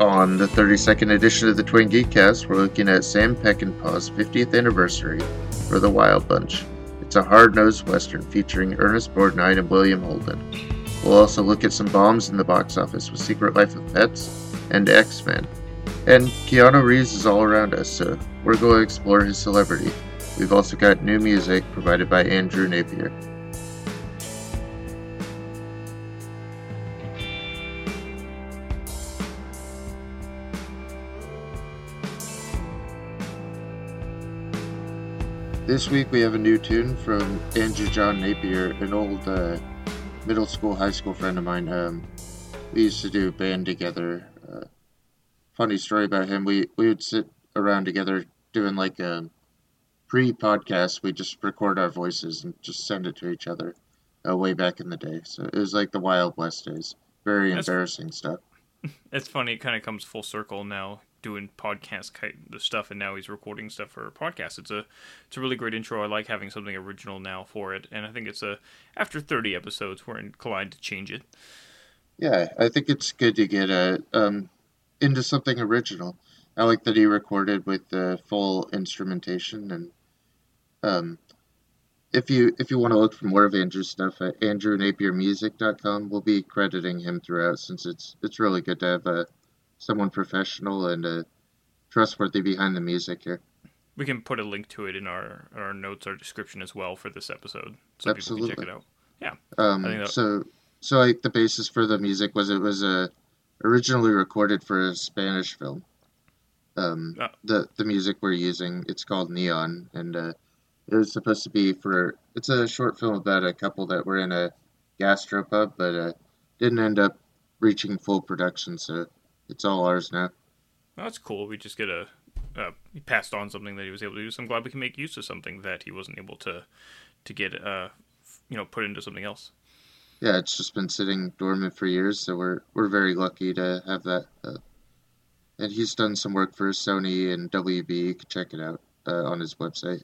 On the 32nd edition of the Twin Geekcast, we're looking at Sam Peckinpah's 50th anniversary for The Wild Bunch. It's a hard-nosed western featuring Ernest Borgnine and William Holden. We'll also look at some bombs in the box office with Secret Life of Pets and X-Men. And Keanu Reeves is all around us, so we're going to explore his celebrity. We've also got new music provided by Andrew Napier. This week we have a new tune from Andrew John Napier, an old uh, middle school, high school friend of mine. Um, we used to do a band together. Uh, funny story about him. We we would sit around together doing like a um, pre-podcast. We just record our voices and just send it to each other. Uh, way back in the day, so it was like the Wild West days. Very That's, embarrassing stuff. It's funny. It kind of comes full circle now doing podcast stuff, and now he's recording stuff for a podcast. It's a it's a really great intro. I like having something original now for it, and I think it's a after thirty episodes, we're inclined to change it. Yeah, I think it's good to get a um, into something original. I like that he recorded with the full instrumentation, and um, if you if you want to look for more of Andrew's stuff at andrewnapiermusic.com, we'll be crediting him throughout since it's it's really good to have a someone professional and uh, trustworthy behind the music here. We can put a link to it in our our notes or description as well for this episode, so Absolutely. people can check it out. Yeah. Um, that... So so like the basis for the music was it was uh, originally recorded for a Spanish film. Um, oh. the the music we're using it's called Neon, and uh, it was supposed to be for it's a short film about a couple that were in a gastropub, but uh, didn't end up reaching full production. So it's all ours now. that's cool. We just get a uh, he passed on something that he was able to do. So I'm glad we can make use of something that he wasn't able to to get uh you know put into something else. Yeah, it's just been sitting dormant for years, so we're we're very lucky to have that. Uh, and he's done some work for Sony and WB. You can check it out uh, on his website.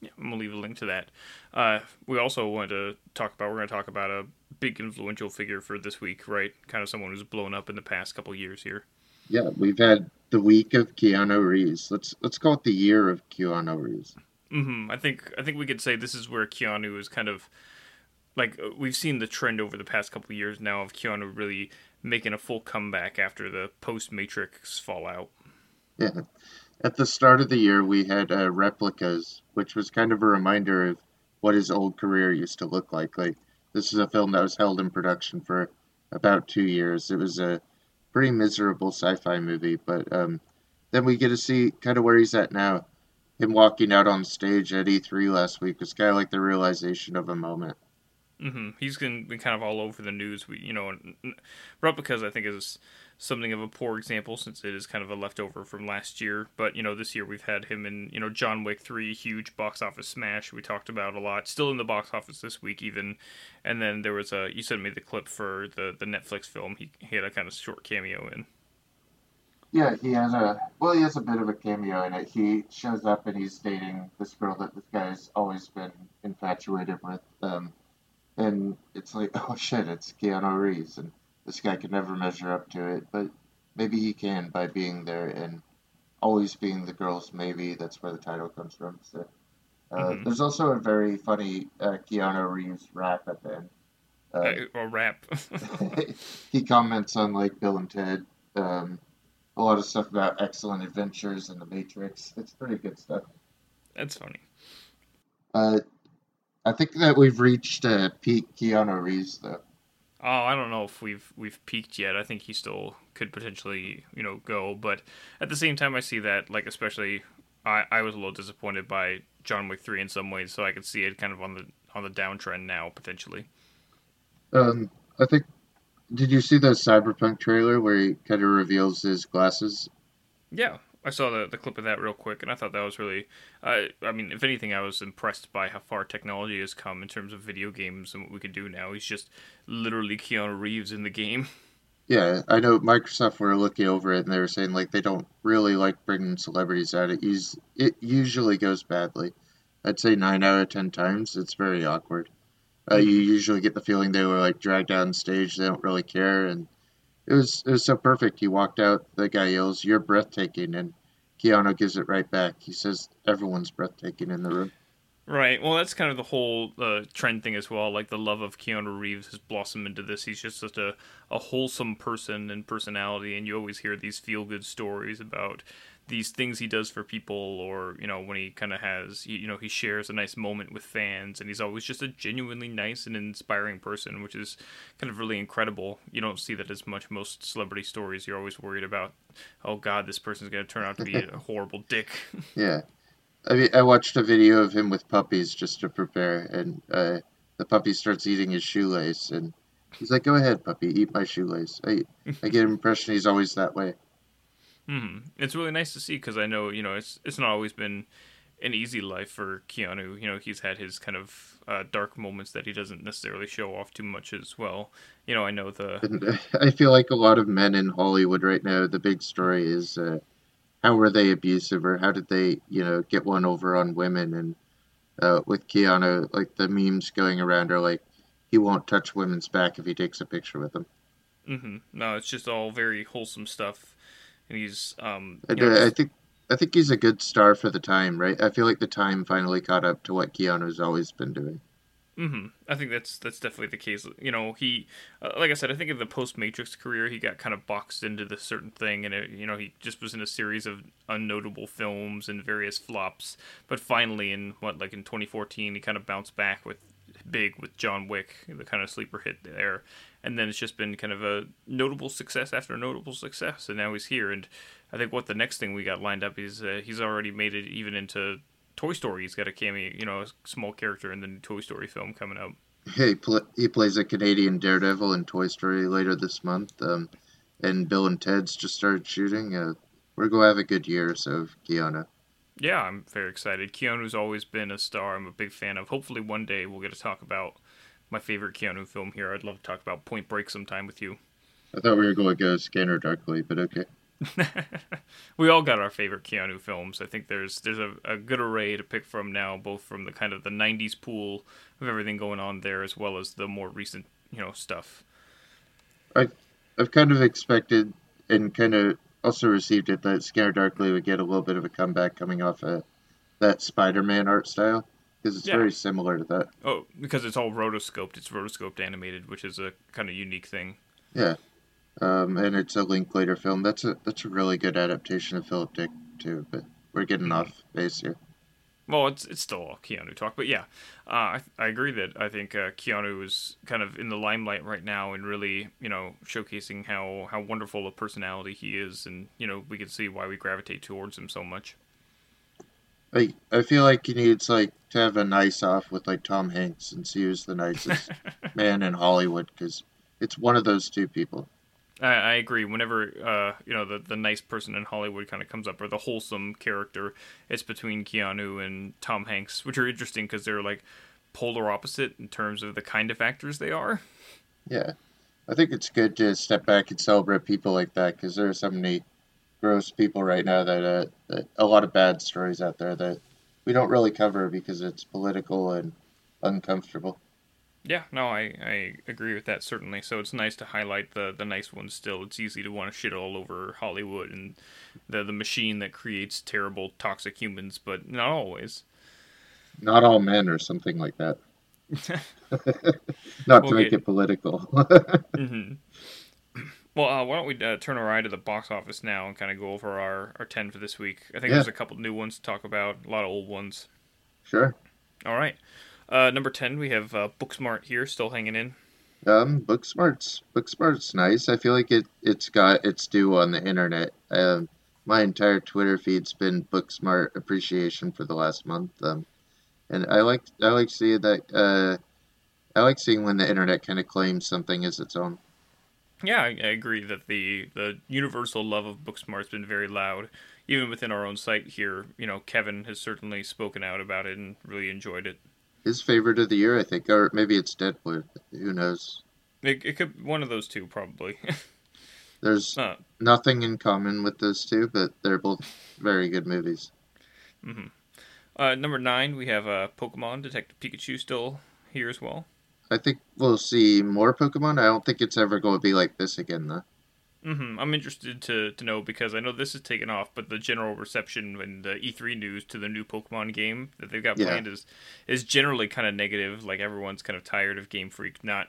Yeah, I'm gonna leave a link to that. Uh, we also want to talk about. We're gonna talk about a big influential figure for this week, right? Kind of someone who's blown up in the past couple years here. Yeah, we've had the week of Keanu Reeves. Let's let's call it the year of Keanu Reeves. Mm-hmm. I think I think we could say this is where Keanu is kind of like uh, we've seen the trend over the past couple years now of Keanu really making a full comeback after the post Matrix fallout. Yeah. At the start of the year, we had uh, replicas, which was kind of a reminder of what his old career used to look like. Like this is a film that was held in production for about two years. It was a pretty miserable sci-fi movie, but um, then we get to see kind of where he's at now. Him walking out on stage at E3 last week was kind of like the realization of a moment. Mm-hmm. He's been kind of all over the news. We, you know, replicas I think is something of a poor example since it is kind of a leftover from last year. But you know, this year we've had him in you know John Wick three, huge box office smash. We talked about a lot. Still in the box office this week even. And then there was a you sent me the clip for the the Netflix film. He, he had a kind of short cameo in. Yeah, he has a well, he has a bit of a cameo in it. He shows up and he's dating this girl that this guy's always been infatuated with. Um, and it's like, oh shit, it's Keanu Reeves, and this guy could never measure up to it, but maybe he can by being there and always being the girl's maybe. That's where the title comes from. So uh, mm-hmm. there's also a very funny uh, Keanu Reeves rap at the end. Uh, uh or rap. he comments on like Bill and Ted, um, a lot of stuff about excellent adventures and the Matrix. It's pretty good stuff. That's funny. Uh, I think that we've reached a peak Keanu Reeves though. Oh, I don't know if we've we've peaked yet. I think he still could potentially, you know, go. But at the same time, I see that, like, especially, I, I was a little disappointed by John Wick three in some ways, so I could see it kind of on the on the downtrend now potentially. Um, I think. Did you see the Cyberpunk trailer where he kind of reveals his glasses? Yeah, I saw the, the clip of that real quick, and I thought that was really. Uh, I mean, if anything, I was impressed by how far technology has come in terms of video games and what we can do now. He's just literally Keanu Reeves in the game. Yeah, I know Microsoft were looking over it and they were saying like they don't really like bringing celebrities out. It it usually goes badly. I'd say nine out of ten times it's very awkward. Uh, you usually get the feeling they were like dragged on stage. They don't really care, and It was it was so perfect. He walked out. The guy yells, "You're breathtaking," and Keanu gives it right back. He says, "Everyone's breathtaking in the room." Right. Well, that's kind of the whole uh, trend thing as well. Like the love of Keanu Reeves has blossomed into this. He's just such a, a wholesome person and personality, and you always hear these feel good stories about these things he does for people or you know when he kind of has you know he shares a nice moment with fans and he's always just a genuinely nice and inspiring person which is kind of really incredible. You don't see that as much most celebrity stories. You're always worried about oh god this person's going to turn out to be a horrible dick. Yeah. I mean i watched a video of him with puppies just to prepare and uh, the puppy starts eating his shoelace and he's like go ahead puppy eat my shoelace. I, I get an impression he's always that way Mm-hmm. It's really nice to see because I know you know it's it's not always been an easy life for Keanu. You know, he's had his kind of uh, dark moments that he doesn't necessarily show off too much as well. You know, I know the. And I feel like a lot of men in Hollywood right now, the big story is uh, how were they abusive or how did they, you know, get one over on women? And uh, with Keanu, like the memes going around are like, he won't touch women's back if he takes a picture with them. Mm-hmm. No, it's just all very wholesome stuff and he's um. I, know, I think I think he's a good star for the time, right? I feel like the time finally caught up to what Keanu's always been doing. Mm-hmm. I think that's that's definitely the case. You know, he, uh, like I said, I think in the post Matrix career, he got kind of boxed into this certain thing, and it, you know, he just was in a series of unnotable films and various flops. But finally, in what like in 2014, he kind of bounced back with big with John Wick, the kind of sleeper hit there, and then it's just been kind of a notable success after notable success, and now he's here. And I think what the next thing we got lined up is uh, he's already made it even into Toy Story. He's got a cameo, you know, a small character in the new Toy Story film coming out. He pl- he plays a Canadian Daredevil in Toy Story later this month, um, and Bill and Ted's just started shooting. Uh, we're gonna have a good year, so Keanu. Yeah, I'm very excited. Keanu's always been a star. I'm a big fan of. Hopefully, one day we'll get to talk about my favorite Keanu film here. I'd love to talk about Point Break sometime with you. I thought we were going to go Scanner Darkly, but okay. we all got our favorite Keanu films. I think there's there's a, a good array to pick from now, both from the kind of the '90s pool of everything going on there, as well as the more recent you know stuff. I I've kind of expected and kind of also received it that Scanner Darkly would get a little bit of a comeback coming off of that Spider-Man art style because it's yeah. very similar to that. Oh, because it's all rotoscoped. It's rotoscoped animated, which is a kind of unique thing. Yeah, um, and it's a Linklater film. That's a that's a really good adaptation of Philip Dick too. But we're getting mm-hmm. off base here. Well, it's it's still all Keanu talk, but yeah, uh, I I agree that I think uh, Keanu is kind of in the limelight right now and really you know showcasing how how wonderful a personality he is, and you know we can see why we gravitate towards him so much. I I feel like he needs like to have a nice off with like Tom Hanks and see who's the nicest man in Hollywood because it's one of those two people. I, I agree. Whenever uh, you know the the nice person in Hollywood kind of comes up, or the wholesome character, it's between Keanu and Tom Hanks, which are interesting because they're like polar opposite in terms of the kind of actors they are. Yeah, I think it's good to step back and celebrate people like that because there are so many gross people right now that, uh, that a lot of bad stories out there that we don't really cover because it's political and uncomfortable. Yeah, no, I, I agree with that certainly. So it's nice to highlight the, the nice ones still. It's easy to want to shit all over Hollywood and the the machine that creates terrible toxic humans, but not always. Not all men or something like that. not to make it political. mm-hmm. Well, uh, why don't we uh, turn our eye to the box office now and kind of go over our, our 10 for this week? I think yeah. there's a couple new ones to talk about, a lot of old ones. Sure. All right. Uh, number 10, we have uh, Booksmart here, still hanging in. Um, Booksmart's Booksmart's nice. I feel like it it's got its due on the internet. Um, my entire Twitter feed's been Booksmart appreciation for the last month. Um, and I like I like seeing that. Uh, I like seeing when the internet kind of claims something as its own. Yeah, I, I, agree that the the universal love of Booksmart has been very loud. Even within our own site here, you know, Kevin has certainly spoken out about it and really enjoyed it. His favorite of the year, I think, or maybe it's Deadwood. Who knows? It, it could one of those two probably. There's uh, nothing in common with those two, but they're both very good movies. Mm-hmm. Uh, number nine, we have uh, Pokemon Detective Pikachu still here as well. I think we'll see more Pokemon. I don't think it's ever going to be like this again, though. Mm-hmm. I'm interested to, to know because I know this is taken off, but the general reception and the E3 news to the new Pokemon game that they've got Yeah. planned is is generally kind of negative. Like everyone's kind of tired of Game Freak not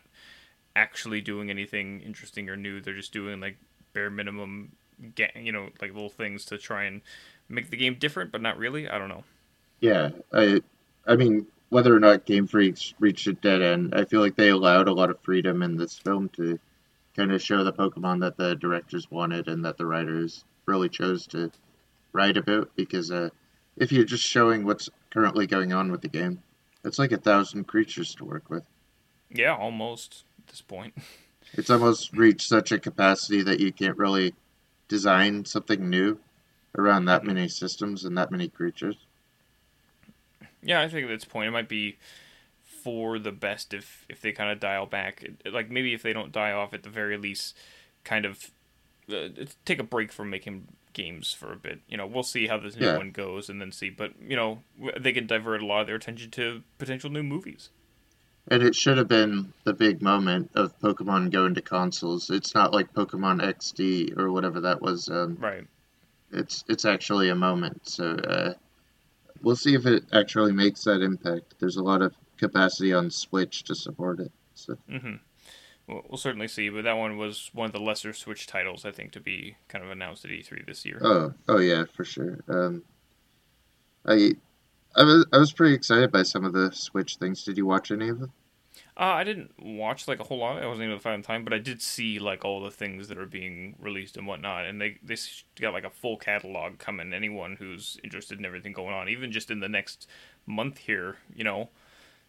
actually doing anything interesting or new. They're just doing like bare minimum, you know, like little things to try and make the game different, but not really. I don't know. Yeah, I, I mean, whether or not Game Freaks reached a dead end, I feel like they allowed a lot of freedom in this film to kind of show the Pokemon that the directors wanted and that the writers really chose to write about. Because uh, if you're just showing what's currently going on with the game, it's like a thousand creatures to work with. Yeah, almost at this point. It's almost reached such a capacity that you can't really design something new around that many systems and that many creatures. Yeah, I think at this point it might be for the best if if they kind of dial back. Like maybe if they don't die off at the very least, kind of uh, take a break from making games for a bit. You know, we'll see how this new Yeah. one goes and then see. But you know, they can divert a lot of their attention to potential new movies. And it should have been the big moment of Pokemon going to consoles. It's not like Pokemon XD or whatever that was. Um, Right. it's it's actually a moment. So uh, we'll see if it actually makes that impact. There's a lot of capacity on Switch to support it. So Mm-hmm. We'll, we'll certainly see. But that one was one of the lesser Switch titles, I think, to be kind of announced at E3 this year. oh oh yeah for sure. Um, I I was I was pretty excited by some of the Switch things. Did you watch any of them? Uh, I didn't watch like a whole lot. I wasn't able to find time, but I did see like all the things that are being released and whatnot. And they they got like a full catalog coming. Anyone who's interested in everything going on, even just in the next month here, you know,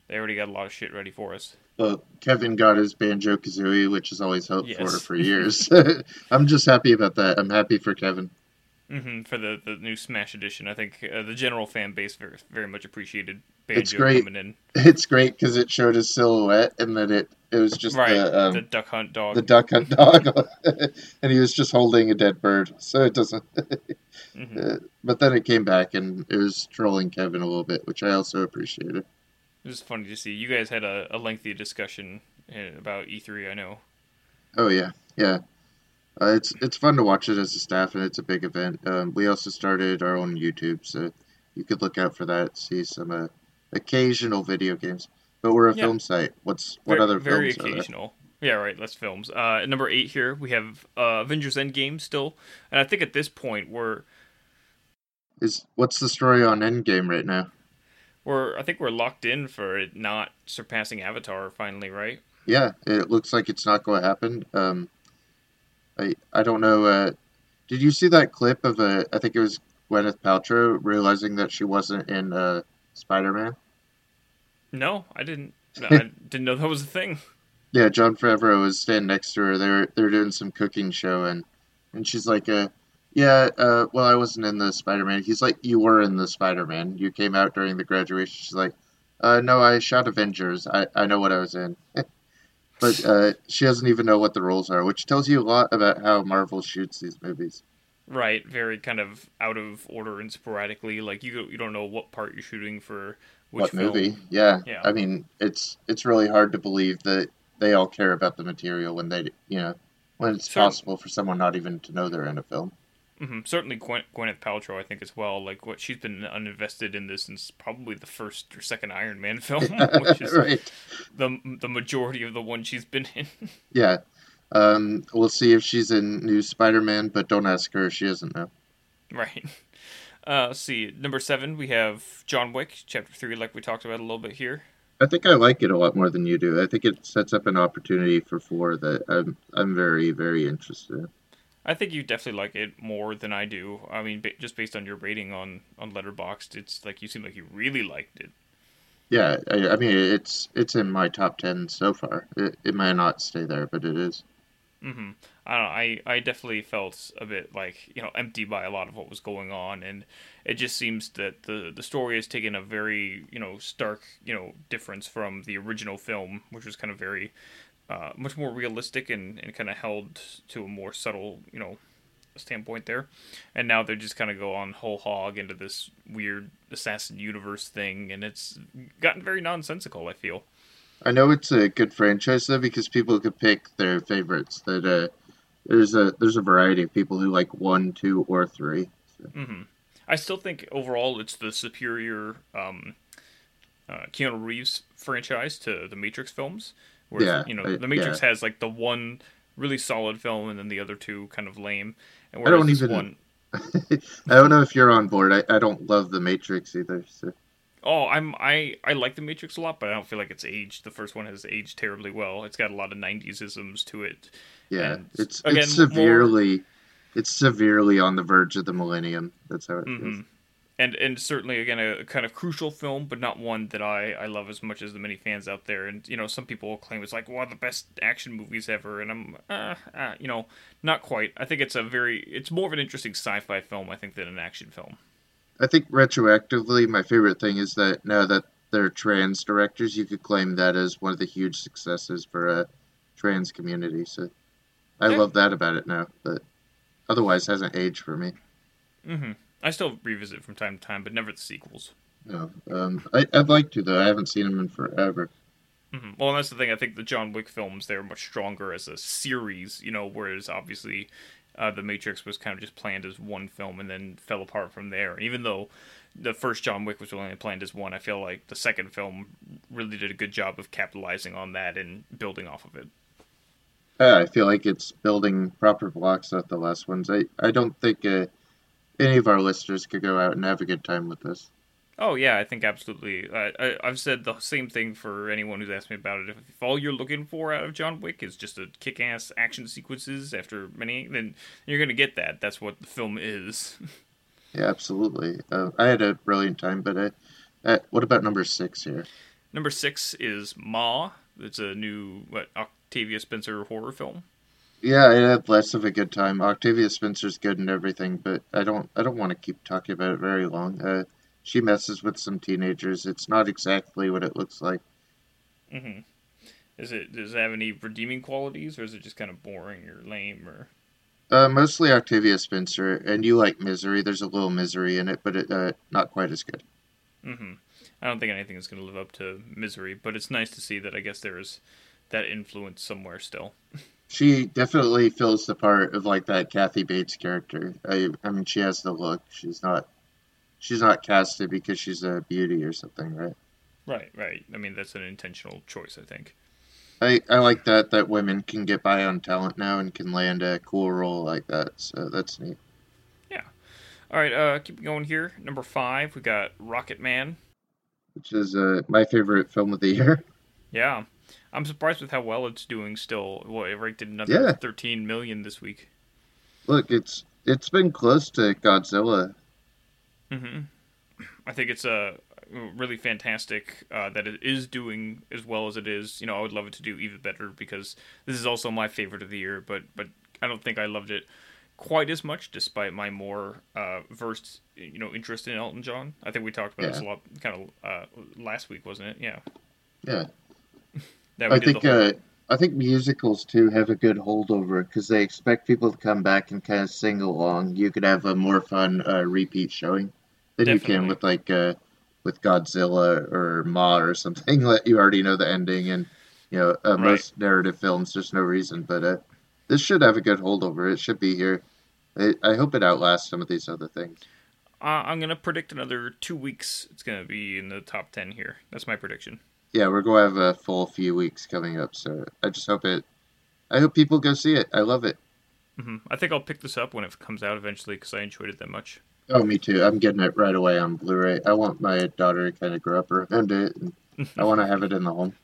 they already got a lot of shit ready for us. Well, Kevin got his Banjo Kazooie, which is always hoped for for years. I'm just happy about that. I'm happy for Kevin. Hmm for the the new Smash edition, I think uh, the general fan base very very much appreciated Banjo It's great. coming in. It's great because it showed his silhouette, and then it it was just right, the um, the Duck Hunt dog. the duck hunt dog, and he was just holding a dead bird. So it doesn't. hmm uh, but then it came back, and it was trolling Kevin a little bit, which I also appreciated. It was funny to see. You guys had a, a lengthy discussion uh, about E3. I know. Oh yeah, yeah. Uh, it's it's fun to watch it as a staff, and it's a big event. Um, we also started our own YouTube, so you could look out for that. See some uh, occasional video games, but we're a Yeah. film site. What's what very, other very films are there? occasional. Yeah, right. Less films. Uh, at number eight here we have uh, Avengers Endgame still, and I think at this point we're Is what's the story on Endgame right now? we're I think we're locked in for it not surpassing Avatar finally, right? Yeah, it looks like it's not going to happen. Um, I I don't know. Uh, did you see that clip of uh, I think it was Gwyneth Paltrow realizing that she wasn't in uh, Spider Man? No, I didn't. I didn't know that was a thing. Yeah, Jon Favreau was standing next to her. They're they're doing some cooking show, and and she's like, uh, "Yeah, uh, well, I wasn't in the Spider Man." He's like, "You were in the Spider Man. You came out during the graduation." She's like, uh, "No, I shot Avengers. I I know what I was in." but uh, she doesn't even know what the roles are, which tells you a lot about how Marvel shoots these movies. Right, very kind of out of order and sporadically. Like you you don't know what part you're shooting for which what film. movie? Yeah. Yeah. I mean, it's it's really hard to believe that they all care about the material when they, you know, when it's possible for someone not even to know they're in a film. Hmm Certainly, Gwen- Gwyneth Paltrow, I think as well. Like what she's been uninvested in this since probably the first or second Iron Man film, which is right. the the majority of the one she's been in. Yeah. Um, we'll see if she's in new Spider-Man, but don't ask her; she doesn't know. right. Uh, let's see. Number seven, we have John Wick, Chapter Three, like we talked about a little bit here. I think I like it a lot more than you do. I think it sets up an opportunity for four that I'm I'm very very interested in. I think you definitely like it more than I do. I mean, ba- just based on your rating on on Letterboxd, it's like you seem like you really liked it. Yeah, I, I mean it's it's in my top ten so far. It, it might not stay there, but it is. hmm I don't know. I, I definitely felt a bit like you know empty by a lot of what was going on, and it just seems that the the story has taken a very you know stark you know difference from the original film, which was kind of very uh, much more realistic and, and kind of held to a more subtle you know standpoint there, and now they're just kind of go on whole hog into this weird assassin universe thing, and it's gotten very nonsensical. I feel. I know it's a good franchise though because people could pick their favorites. That uh, there's a there's a variety of people who like one, two, or three. So. Mm-hmm. I still think overall it's the superior um, uh, Keanu Reeves franchise to the Matrix films. Whereas, Yeah, you know, I- the Matrix yeah. has like the one really solid film, and then the other two kind of lame. And I don't even- one, I don't know if you're on board. I, I don't love the Matrix either. So oh, I'm I I like the Matrix a lot, but I don't feel like it's aged. The first one has aged terribly well. It's got a lot of '90s isms to it. yeah, And, it's again, it's severely it's severely on the verge of the millennium. That's how it mm-hmm. feels. And and certainly again a kind of crucial film, but not one that I, I love as much as the many fans out there. And you know some people will claim it's like one of the best action movies ever, and I'm uh, uh, you know not quite. I think it's a very it's more of an interesting sci-fi film I think than an action film. I think retroactively, my favorite thing is that now that they're trans directors, you could claim that as one of the huge successes for a trans community. So I Yeah. love that about it now, but otherwise hasn't aged for me. hmm I still revisit from time to time, but never the sequels. No, um, I, I'd like to though. I haven't seen them in forever. hmm Well, that's the thing. I think the John Wick films they're much stronger as a series, you know, whereas obviously uh, the Matrix was kind of just planned as one film and then fell apart from there. And even though the first John Wick was only planned as one, I feel like the second film really did a good job of capitalizing on that and building off of it. Uh, I feel like it's building proper blocks at the last ones. I, I don't think uh, any of our listeners could go out and have a good time with this. Oh yeah, I think absolutely. I, I, I've said the same thing for anyone who's asked me about it. If, if all you're looking for out of John Wick is just a kick-ass action sequences after many, then you're gonna get that. That's what the film is. Yeah, absolutely. Uh, I had a brilliant time, but uh, uh, what about number six here? Number six is Ma. It's a new what Octavia Spencer horror film. Yeah, I had less of a good time. Octavia Spencer's good and everything, but I don't I don't want to keep talking about it very long. Uh, she messes with some teenagers. It's not exactly what it looks like. hmm Is it does it have any redeeming qualities, or is it just kind of boring or lame? Or Uh, mostly Octavia Spencer, and you like Misery. There's a little misery in it, but it, uh, not quite as good. hmm I don't think anything is going to live up to Misery, but it's nice to see that I guess there is that influence somewhere still. She definitely fills the part of like that Kathy Bates character. I, I mean, she has the look. She's not, she's not casted because she's a beauty or something, right? Right, right. I mean that's an intentional choice, I think. I, I like that that women can get by on talent now and can land a cool role like that. So that's neat. Yeah. All right, uh, keep going here. Number five, we got Rocket Man. Which is uh, my favorite film of the year. Yeah, I'm surprised with how well it's doing. Still, what it ranked at another Yeah. 13 million this week. Look, it's it's been close to Godzilla. hmm I think it's a really fantastic uh, that it is doing as well as it is. You know, I would love it to do even better because this is also my favorite of the year. But but I don't think I loved it quite as much, despite my more uh, versed you know interest in Elton John. I think we talked about this a lot, kind of uh, last week, wasn't it? Yeah. Yeah, I think uh, I think musicals too have a good holdover because they expect people to come back and kind of sing along. You could have a more fun uh, repeat showing than you can with like uh, with Godzilla or Ma or something that you already know the ending and you know uh, Right. most narrative films there's no reason. But uh, this should have a good holdover. It should be here. I, I hope it outlasts some of these other things. Uh, I'm gonna predict another two weeks. It's gonna be in the top ten here. That's my prediction. Yeah, we're going to have a full few weeks coming up, so I just hope it. I hope people go see it. I love it. hmm I think I'll pick this up when it comes out eventually because I enjoyed it that much. Oh, me too. I'm getting it right away on Blu-ray. I want my daughter to kind of grow up around it, and I want to have it in the home.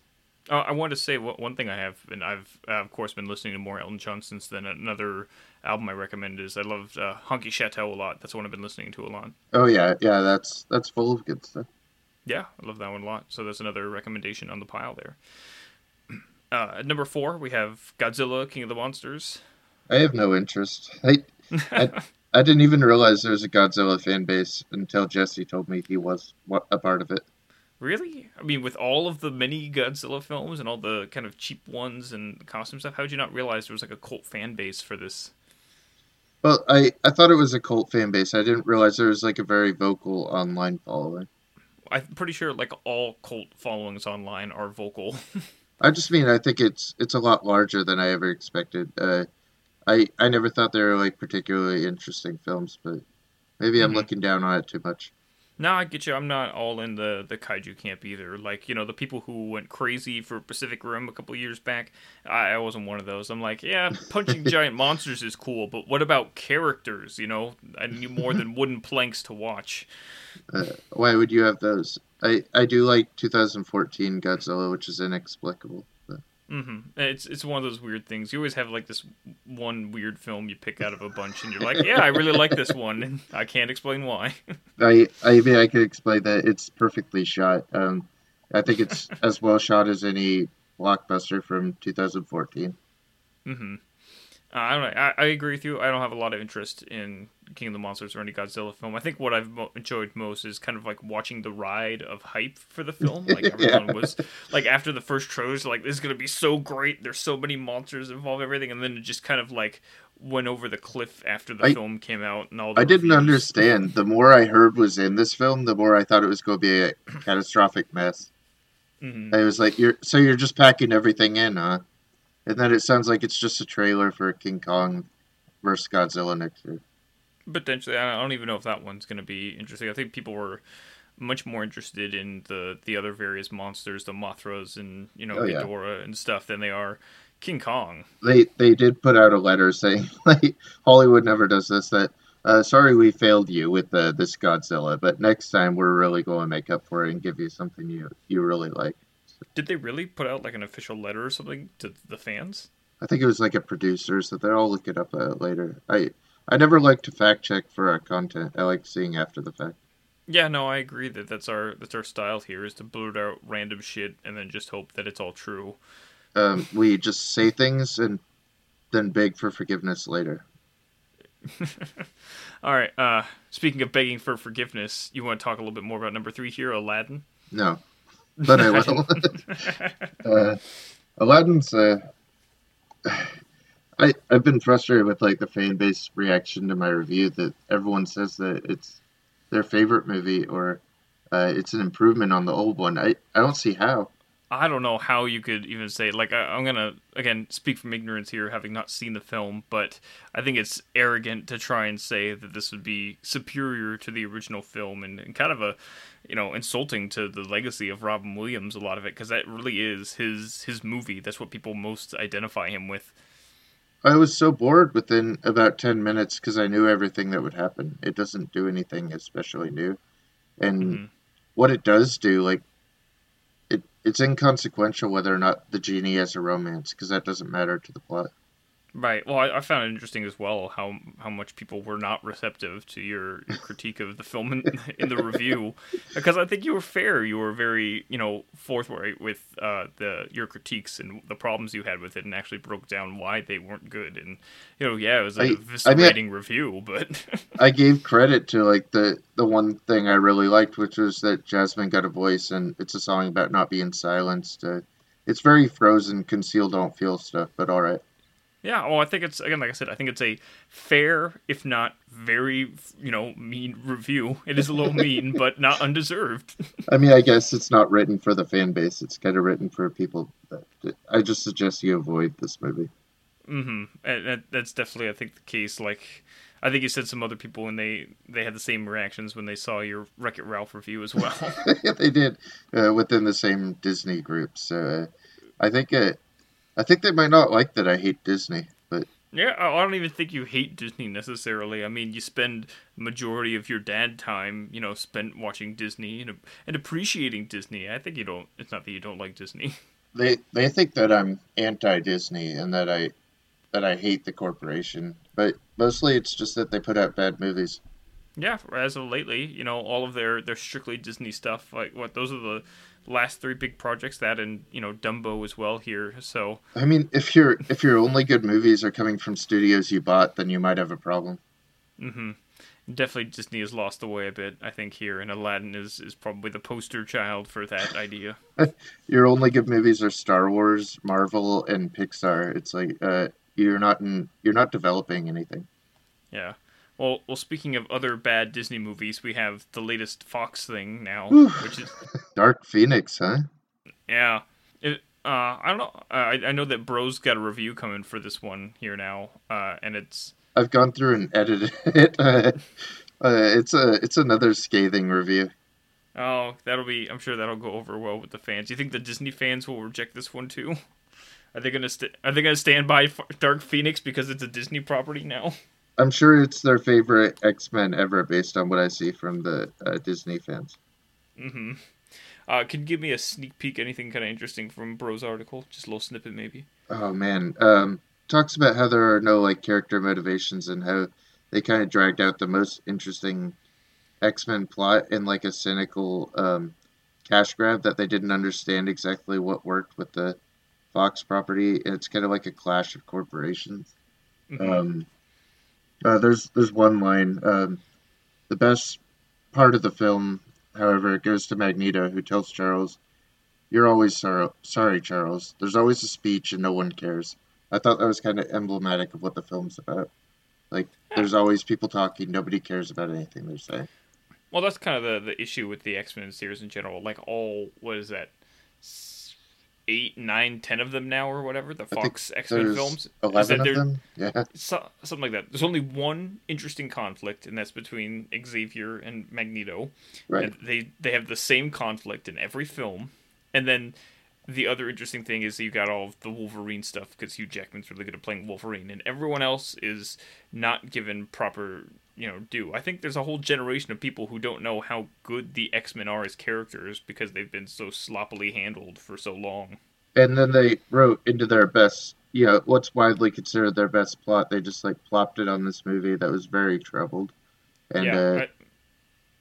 Uh, I want to say one one thing I have, and I've uh, of course been listening to more Elton John since then. Another album I recommend is I loved uh, Honky Chateau a lot. That's one I've been listening to a lot. Oh yeah, yeah. That's that's full of good stuff. Yeah, I love that one a lot. So that's another recommendation on the pile there. Uh, at number four, we have Godzilla, King of the Monsters. I have no interest. I I, I didn't even realize there was a Godzilla fan base until Jesse told me he was a part of it. Really? I mean, with all of the many Godzilla films and all the kind of cheap ones and costume stuff, how did you not realize there was like a cult fan base for this? Well, I I thought it was a cult fan base. I didn't realize there was like a very vocal online following. I'm pretty sure like all cult followings online are vocal. I just mean I think it's it's a lot larger than I ever expected. Uh, I I never thought they were like particularly interesting films, but maybe I'm Mhm. looking down on it too much. No, I get you. I'm not all in the the kaiju camp either. Like you know, the people who went crazy for Pacific Rim a couple years back, I, I wasn't one of those. I'm like, yeah, punching giant monsters is cool, but what about characters? You know, I need more than wooden planks to watch. Uh, why would you have those? I I do like 2014 Godzilla, which is inexplicable. But hmm It's it's one of those weird things. You always have like this one weird film you pick out of a bunch, and you're like, yeah, I really like this one, and I can't explain why. I I mean I could explain that it's perfectly shot. Um, I think it's as well shot as any blockbuster from 2014. hmm Uh, I don't know. I, I agree with you. I don't have a lot of interest in King of the Monsters or any Godzilla film. I think what I've mo- enjoyed most is kind of like watching the ride of hype for the film. Like everyone Yeah. was like after the first trailers, like this is gonna be so great. There's so many monsters involved, everything, and then it just kind of like went over the cliff after the I- film came out and all. I didn't understand. The more I heard was in this film, the more I thought it was going to be a catastrophic mess. Mhm. I was like, "You're so you're just packing everything in, huh?" And then it sounds like it's just a trailer for King Kong versus Godzilla next year. Potentially, I don't even know if that one's going to be interesting. I think people were much more interested in the the other various monsters, the Mothras and you know Oh, yeah. Ghidorah and stuff, than they are King Kong. They they did put out a letter saying like Hollywood never does this. That uh, sorry we failed you with the this Godzilla, but next time we're really going to make up for it and give you something you you really like. Did they really put out like an official letter or something to the fans? I think it was like a producer, so they'll look it up uh, later. I I never like to fact check for our content. I like seeing after the fact. Yeah, no, I agree that that's our that's our style here is to blurt out random shit and then just hope that it's all true. Um, we just say things and then beg for forgiveness later. all right. Uh, speaking of begging for forgiveness, you want to talk a little bit more about number three here, Aladdin? No, but I will. uh, Aladdin's. Uh, I I've been frustrated with like the fan base reaction to my review that everyone says that it's their favorite movie or uh, it's an improvement on the old one. I I don't see how. I don't know how you could even say like I, I'm gonna again speak from ignorance here, having not seen the film, but I think it's arrogant to try and say that this would be superior to the original film and, and kind of a you know insulting to the legacy of Robin Williams. A lot of it because that really is his his movie. That's what people most identify him with. I was so bored within about 10 minutes because I knew everything that would happen. It doesn't do anything especially new. And Mhm. what it does do, like, it it's inconsequential whether or not the genie has a romance because that doesn't matter to the plot. Right. Well, I, I found it interesting as well how how much people were not receptive to your, your critique of the film in, in the review, because I think you were fair. You were very you know forthright with uh, the your critiques and the problems you had with it, and actually broke down why they weren't good. And you know, yeah, it was a I- I mean- eviscerating review, but I gave credit to like the the one thing I really liked, which was that Jasmine got a voice, and it's a song about not being silenced. Uh, it's very frozen, conceal, don't feel stuff, but all right. Yeah. Well, I think it's again, like I said, I think it's a fair, if not very, you know, mean review. It is a little mean, but not undeserved. I mean, I guess it's not written for the fan base. It's kind of written for people. That, I just suggest you avoid this movie. Mm-hmm. And that's definitely, I think, the case. Like, I think you said some other people when they they had the same reactions when they saw your Wreck It Ralph review as well. yeah, they did uh, within the same Disney group. So uh, I think uh, I think they might not like that I hate Disney, but yeah, I don't even think you hate Disney necessarily. I mean, you spend majority of your dad time, you know, spent watching Disney and and appreciating Disney. I think you don't. It's not that you don't like Disney. they they think that I'm anti Disney and that I that I hate the corporation. But mostly it's just that they put out bad movies. Yeah, as of lately, you know, all of their their strictly Disney stuff. Like, what those are the last three big projects. That and you know Dumbo as well here. So I mean, if your if your only good movies are coming from studios you bought, then you might have a problem. Mm-hmm. Definitely, Disney has lost the way a bit. I think here, and Aladdin is is probably the poster child for that idea. Your only good movies are Star Wars, Marvel, and Pixar. It's like uh, you're not in you're not developing anything. Yeah. Well, well. Speaking of other bad Disney movies, we have the latest Fox thing now, which is Dark Phoenix, huh? yeah. It, Uh, I don't know. Uh, I, I know that Bro's got a review coming for this one here now, uh, and it's. I've gone through and edited it. uh, it's a it's another scathing review. Oh, that'll be. I'm sure that'll go over well with the fans. You think the Disney fans will reject this one too? Are they gonna st- Are they gonna stand by Dark Phoenix because it's a Disney property now? I'm sure it's their favorite X Men ever, based on what I see from the uh, Disney fans. Mm-hmm. Uh, can you give me a sneak peek? Anything kind of interesting from Bro's article? Just a little snippet, maybe. Oh man, um, talks about how there are no like character motivations and how they kind of dragged out the most interesting X Men plot in like a cynical um, cash grab that they didn't understand exactly what worked with the Fox property. It's kind of like a clash of corporations. Mhm. Um, uh, there's there's one line. Um, the best part of the film, however, goes to Magneto, who tells Charles, "You're always sorrow- sorry, Charles. There's always a speech, and no one cares." I thought that was kind of emblematic of what the film's about. Like, there's always people talking. Nobody cares about anything they're saying. Well, that's kind of the the issue with the X Men series in general. Like all, what is that? Eight, nine, ten of them now, or whatever. The Fox X Men films. Is eleven that of them. Yeah, so, something like that. There's only one interesting conflict, and that's between Xavier and Magneto. right. And they they have the same conflict in every film. And then the other interesting thing is you got all of the Wolverine stuff because Hugh Jackman's really good at playing Wolverine, and everyone else is not given proper you know due. I think there's a whole generation of people who don't know how good the X Men are as characters because they've been so sloppily handled for so long. And then they wrote into their best, you know, what's widely considered their best plot. They just like plopped it on this movie that was very troubled, and yeah, uh, I,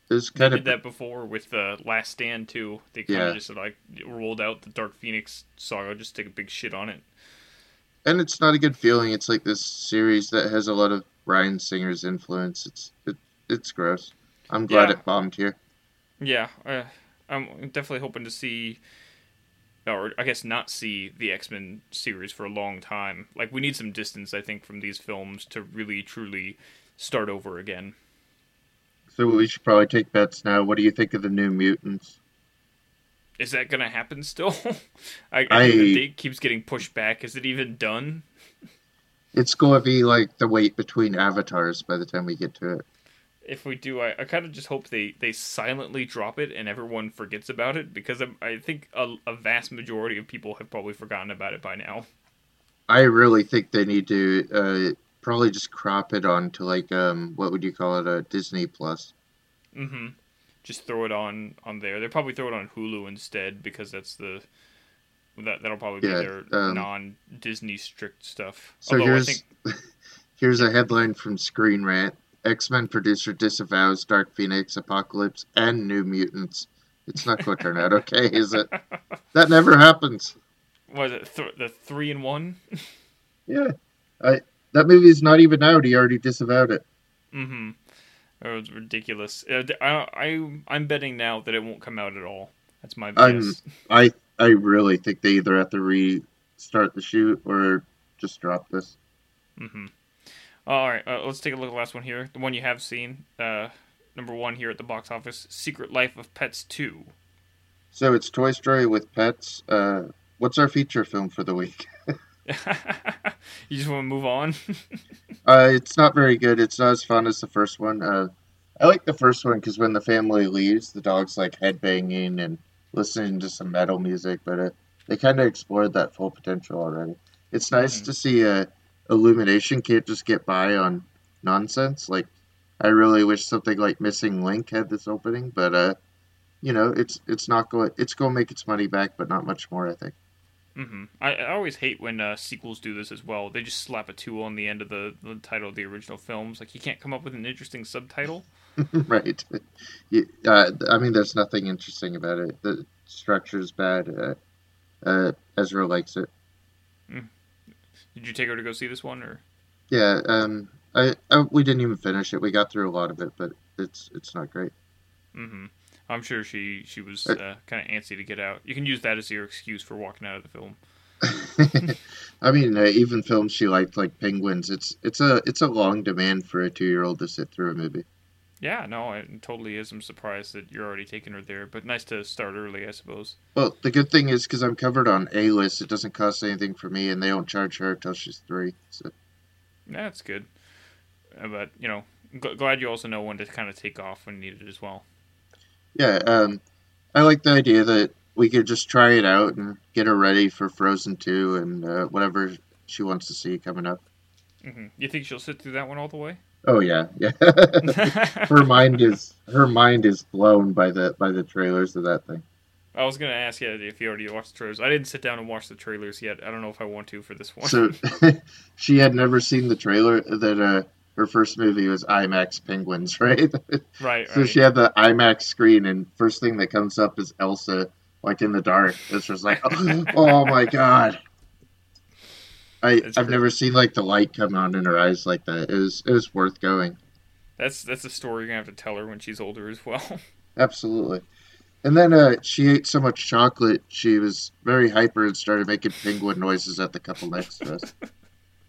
it was they kind did that before with the Last Stand too. They kind of just like rolled out the Dark Phoenix saga, just take a big shit on it. and it's not a good feeling. It's like this series that has a lot of Bryan Singer's influence. It's it, it's gross. I'm glad Yeah. it bombed here. Yeah, uh, I'm definitely hoping to see, or I guess not see the X Men series for a long time. Like we need some distance, I think, from these films to really truly start over again. So we should probably take bets now. What do you think of the New Mutants? Is that gonna happen still? I, I, I- think the date keeps getting pushed back. Is it even done? It's going to be like the wait between avatars by the time we get to it. If we do, I, I kind of just hope they, they silently drop it and everyone forgets about it because I, I think a, a vast majority of people have probably forgotten about it by now. I really think they need to uh, probably just crop it onto like um what would you call it a Disney Plus. Mm-hmm. Just throw it on on there. They'll probably throw it on Hulu instead because that's the that that'll probably Yeah, be their um, non Disney strict stuff. So Although I here's think here's a headline from Screen Rant: X Men producer disavows Dark Phoenix, Apocalypse, and New Mutants. It's not going to turn out okay, is it? That never happens. was it th- the three in one. Yeah, I that movie's not even out. He already disavowed it. mm-hmm. It was ridiculous. Uh, I, I I'm betting now that it won't come out at all. That's my I'm- guess. I I really think they either have to restart the shoot or just drop this. Mm-hmm. All right, uh, let's take a look at the last one here. The one you have seen, uh, number one here at the box office: Secret Life of Pets Two. So it's Toy Story with pets. Uh, what's our feature film for the week? you just want to move on? Uh, it's not very good. It's not as fun as the first one. Uh, I like the first one because when the family leaves, the dog's like headbanging and listening to some metal music, but uh, they kind of explored that full potential already. It's nice Mhm. to see uh, Illumination can't just get by on nonsense. Like, I really wish something like Missing Link had this opening, but uh, you know, it's it's not going. It's going to make its money back, but not much more. I think. Mm-hmm. I, I always hate when uh, sequels do this as well. They just slap a two on the end of the, the title of the original films. Like you can't come up with an interesting subtitle. right. Uh, I mean, there's nothing interesting about it. The structure's bad. Uh, uh, Ezra likes it. Did you take her to go see this one, or Yeah. Um. I, I we didn't even finish it. We got through a lot of it, but it's it's not great. hmm I'm sure she she was Uh, uh, kind of antsy to get out. You can use that as your excuse for walking out of the film. I mean, uh, even films she liked, like Penguins, it's it's a it's a long demand for a two year old to sit through a movie. Yeah, no, it totally is. I'm surprised that you're already taking her there, but nice to start early, I suppose. Well, the good thing is because I'm covered on A list, it doesn't cost anything for me, and they don't charge her until she's three. So Yeah, that's good. Uh, but you know, g- glad you also know when to kind of take off when needed as well. yeah, um, I like the idea that we could just try it out and get her ready for Frozen two and uh, whatever she wants to see coming up. hmm You think she'll sit through that one all the way? Oh yeah, yeah. her mind is her mind is blown by the by the trailers of that thing. I was gonna ask you if you already watched the trailers. I didn't sit down and watch the trailers yet. I don't know if I want to for this one. So she had never seen the trailer that uh her first movie was IMAX Penguins, right? right, so right. she had the IMAX screen, and first thing that comes up is Elsa, like in the dark. It's just like, oh my god. I That's I've great. never seen like the light come on in her eyes like that. It was it was worth going. That's that's a story you're gonna have to tell her when she's older as well. Absolutely. And then uh, she ate so much chocolate, she was very hyper and started making penguin noises at the couple next to us.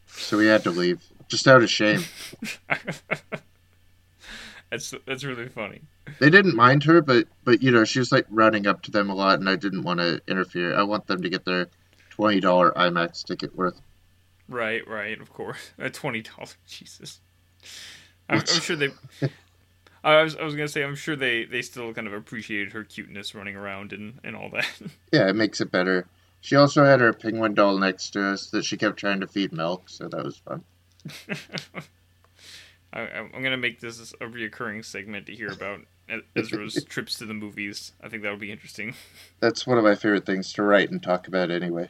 So we had to leave, just out of shame. that's that's really funny. They didn't mind her, but but you know she was like running up to them a lot, and I didn't want to interfere. I want them to get their twenty dollar IMAX ticket worth. Right, right, of course. At twenty dollars, Jesus. I'm, I'm sure they. I was I was gonna say I'm sure they they still kind of appreciated her cuteness running around and and all that. Yeah, it makes it better. She also had her penguin doll next to us that she kept trying to feed milk, so that was fun. I, I'm gonna make this a reoccurring segment to hear about Ezra's trips to the movies. I think that would be interesting. That's one of my favorite things to write and talk about anyway.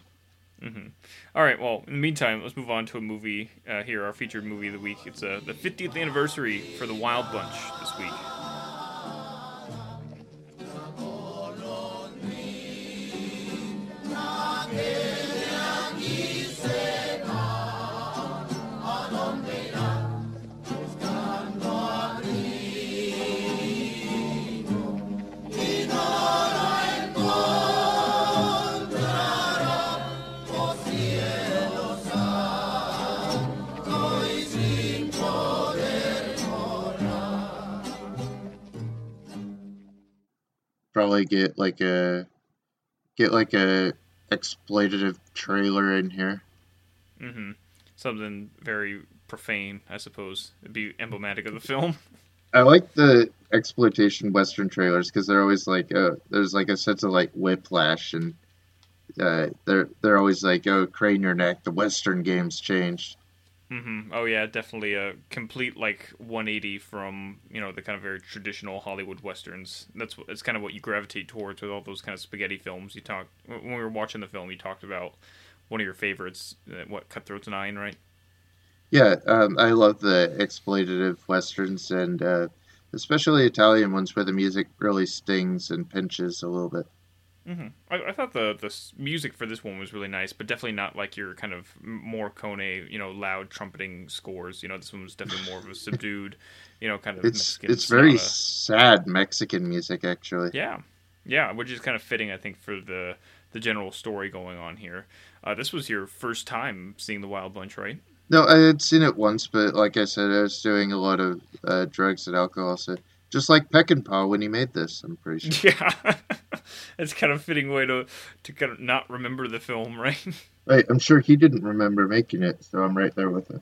Hmm All right. Well, in the meantime, let's move on to a movie uh, here. Our featured movie of the week. It's uh, the 50th anniversary for the Wild Bunch this week. Probably get like a get like a exploitative trailer in here. hmm Something very profane, I suppose. It'd be emblematic of the film. I like the exploitation western trailers because they're always like, uh, there's like a sense of like whiplash, and uh, they're they're always like, oh, crane your neck. The western game's changed. Hmm Oh yeah, definitely a complete like 180 from you know the kind of very traditional Hollywood westerns. That's that's kind of what you gravitate towards with all those kind of spaghetti films. You talked when we were watching the film. You talked about one of your favorites, uh, what Cutthroat Nine, right? Yeah, um, I love the exploitative westerns and uh, especially Italian ones where the music really stings and pinches a little bit. Hmm I, I thought the the music for this one was really nice, but definitely not like your kind of Morricone, you know, loud trumpeting scores. You know, this one was definitely more of a subdued, you know, kind of It's Mexican it's very sad Mexican music actually. Yeah, yeah, which is kind of fitting, I think, for the the general story going on here. Uh, this was your first time seeing the Wild Bunch, right? No, I had seen it once, but like I said, I was doing a lot of uh, drugs and alcohol, so just like Peckinpah when he made this, I'm pretty sure. Yeah, it's kind of fitting way to to kind of not remember the film, right? Right, I'm sure he didn't remember making it, so I'm right there with him.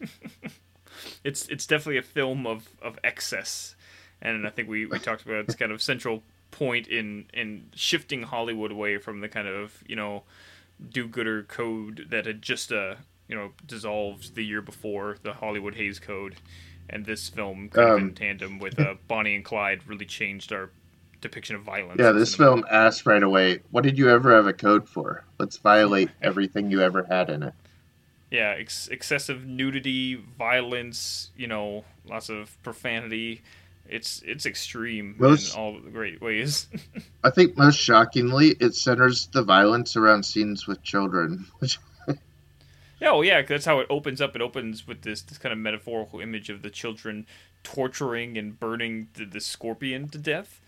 it's it's definitely a film of of excess, and I think we we talked about its kind of central point in in shifting Hollywood away from the kind of you know do-gooder code that had just uh you know dissolved the year before the Hollywood Hays Code, and this film kind of in Um, tandem with uh, Bonnie and Clyde really changed our depiction of violence. Yeah, this film asked right away, what did you ever have a code for? Let's violate everything you ever had in it. yeah, ex- excessive nudity, violence, you know, lots of profanity. It's it's extreme Most- in all the great ways. I think most shockingly, it centers the violence around scenes with children, which yeah, well, yeah, that's how it opens up. It opens with this this kind of metaphorical image of the children torturing and burning the, the scorpion to death.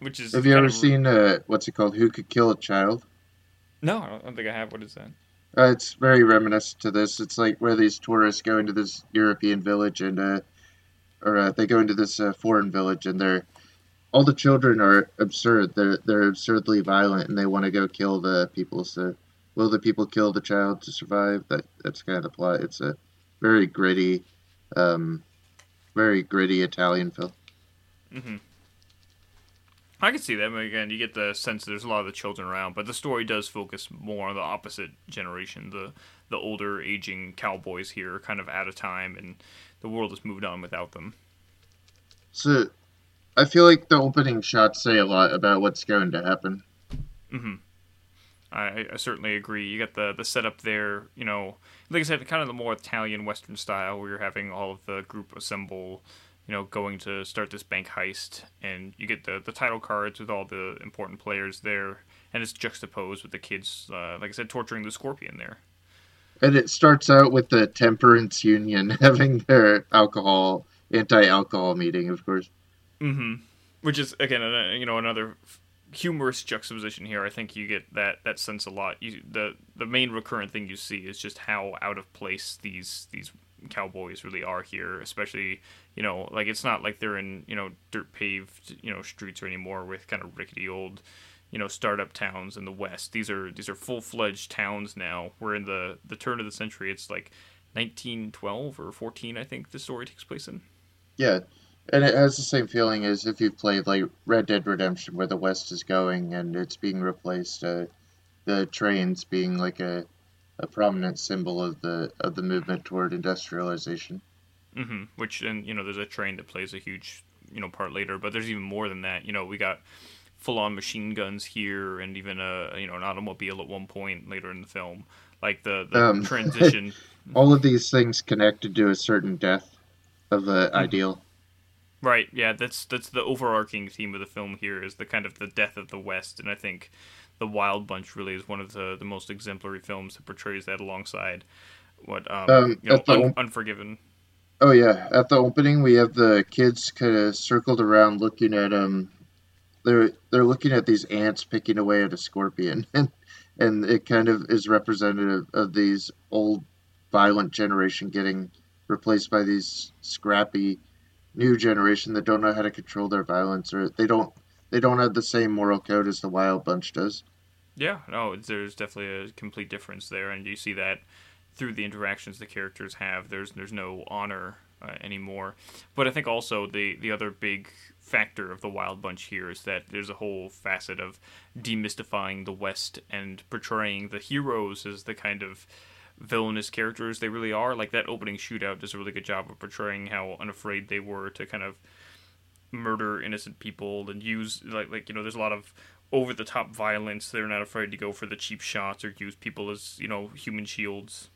Which is have you ever of- seen uh, what's it called? Who could kill a child? No, I don't, I don't think I have. What is that? Uh, it's very reminiscent to this. It's like where these tourists go into this European village and uh, or uh, they go into this uh, foreign village, and they're all the children are absurd. They're they're absurdly violent, and they want to go kill the people. So, will the people kill the child to survive? That that's kind of the plot. It's a very gritty, um, very gritty Italian film. Mm-hmm. I can see that. But again, you get the sense there's a lot of the children around, but the story does focus more on the opposite generation, the the older, aging cowboys here, kind of out of time, and the world has moved on without them. So, I feel like the opening shots say a lot about what's going to happen. Mm-hmm. I, I certainly agree. You got the the setup there, you know, like I said, kind of the more Italian Western style, where you're having all of the group assemble you know, going to start this bank heist, and you get the the title cards with all the important players there, and it's juxtaposed with the kids, uh, like I said, torturing the scorpion there. And it starts out with the Temperance Union having their alcohol anti-alcohol meeting, of course. Mm-hmm. Which is again, you know, another humorous juxtaposition here. I think you get that that sense a lot. You, the the main recurrent thing you see is just how out of place these these cowboys really are here, especially you know like it's not like they're in you know dirt paved you know streets or anymore with kind of rickety old you know startup towns in the west. These are these are full fledged towns now. We're in the the turn of the century. It's like 1912 or 14, I think the story takes place in. Yeah, and it has the same feeling as if you've played like Red Dead Redemption, where the West is going and it's being replaced. Uh, the trains being like a a prominent symbol of the of the movement toward industrialization. Mm-hmm. Which and you know there's a train that plays a huge you know part later, but there's even more than that. You know we got full on machine guns here, and even a you know an automobile at one point later in the film. Like the, the um, transition. all of these things connected to a certain death of the mm-hmm. ideal. Right. Yeah. That's that's the overarching theme of the film here is the kind of the death of the West, and I think the Wild Bunch really is one of the, the most exemplary films that portrays that alongside what um, um you know, un- Unforgiven. Oh yeah, at the opening we have the kids kind of circled around looking at um they're they're looking at these ants picking away at a scorpion and and it kind of is representative of these old violent generation getting replaced by these scrappy new generation that don't know how to control their violence or they don't they don't have the same moral code as the Wild Bunch does. Yeah, no, there's definitely a complete difference there, and you see that through the interactions the characters have. There's there's no honor uh, anymore. But I think also the the other big factor of the Wild Bunch here is that there's a whole facet of demystifying the West and portraying the heroes as the kind of villainous characters they really are. Like that opening shootout does a really good job of portraying how unafraid they were to kind of murder innocent people and use like like you know there's a lot of over the top violence. They're not afraid to go for the cheap shots or use people as you know human shields.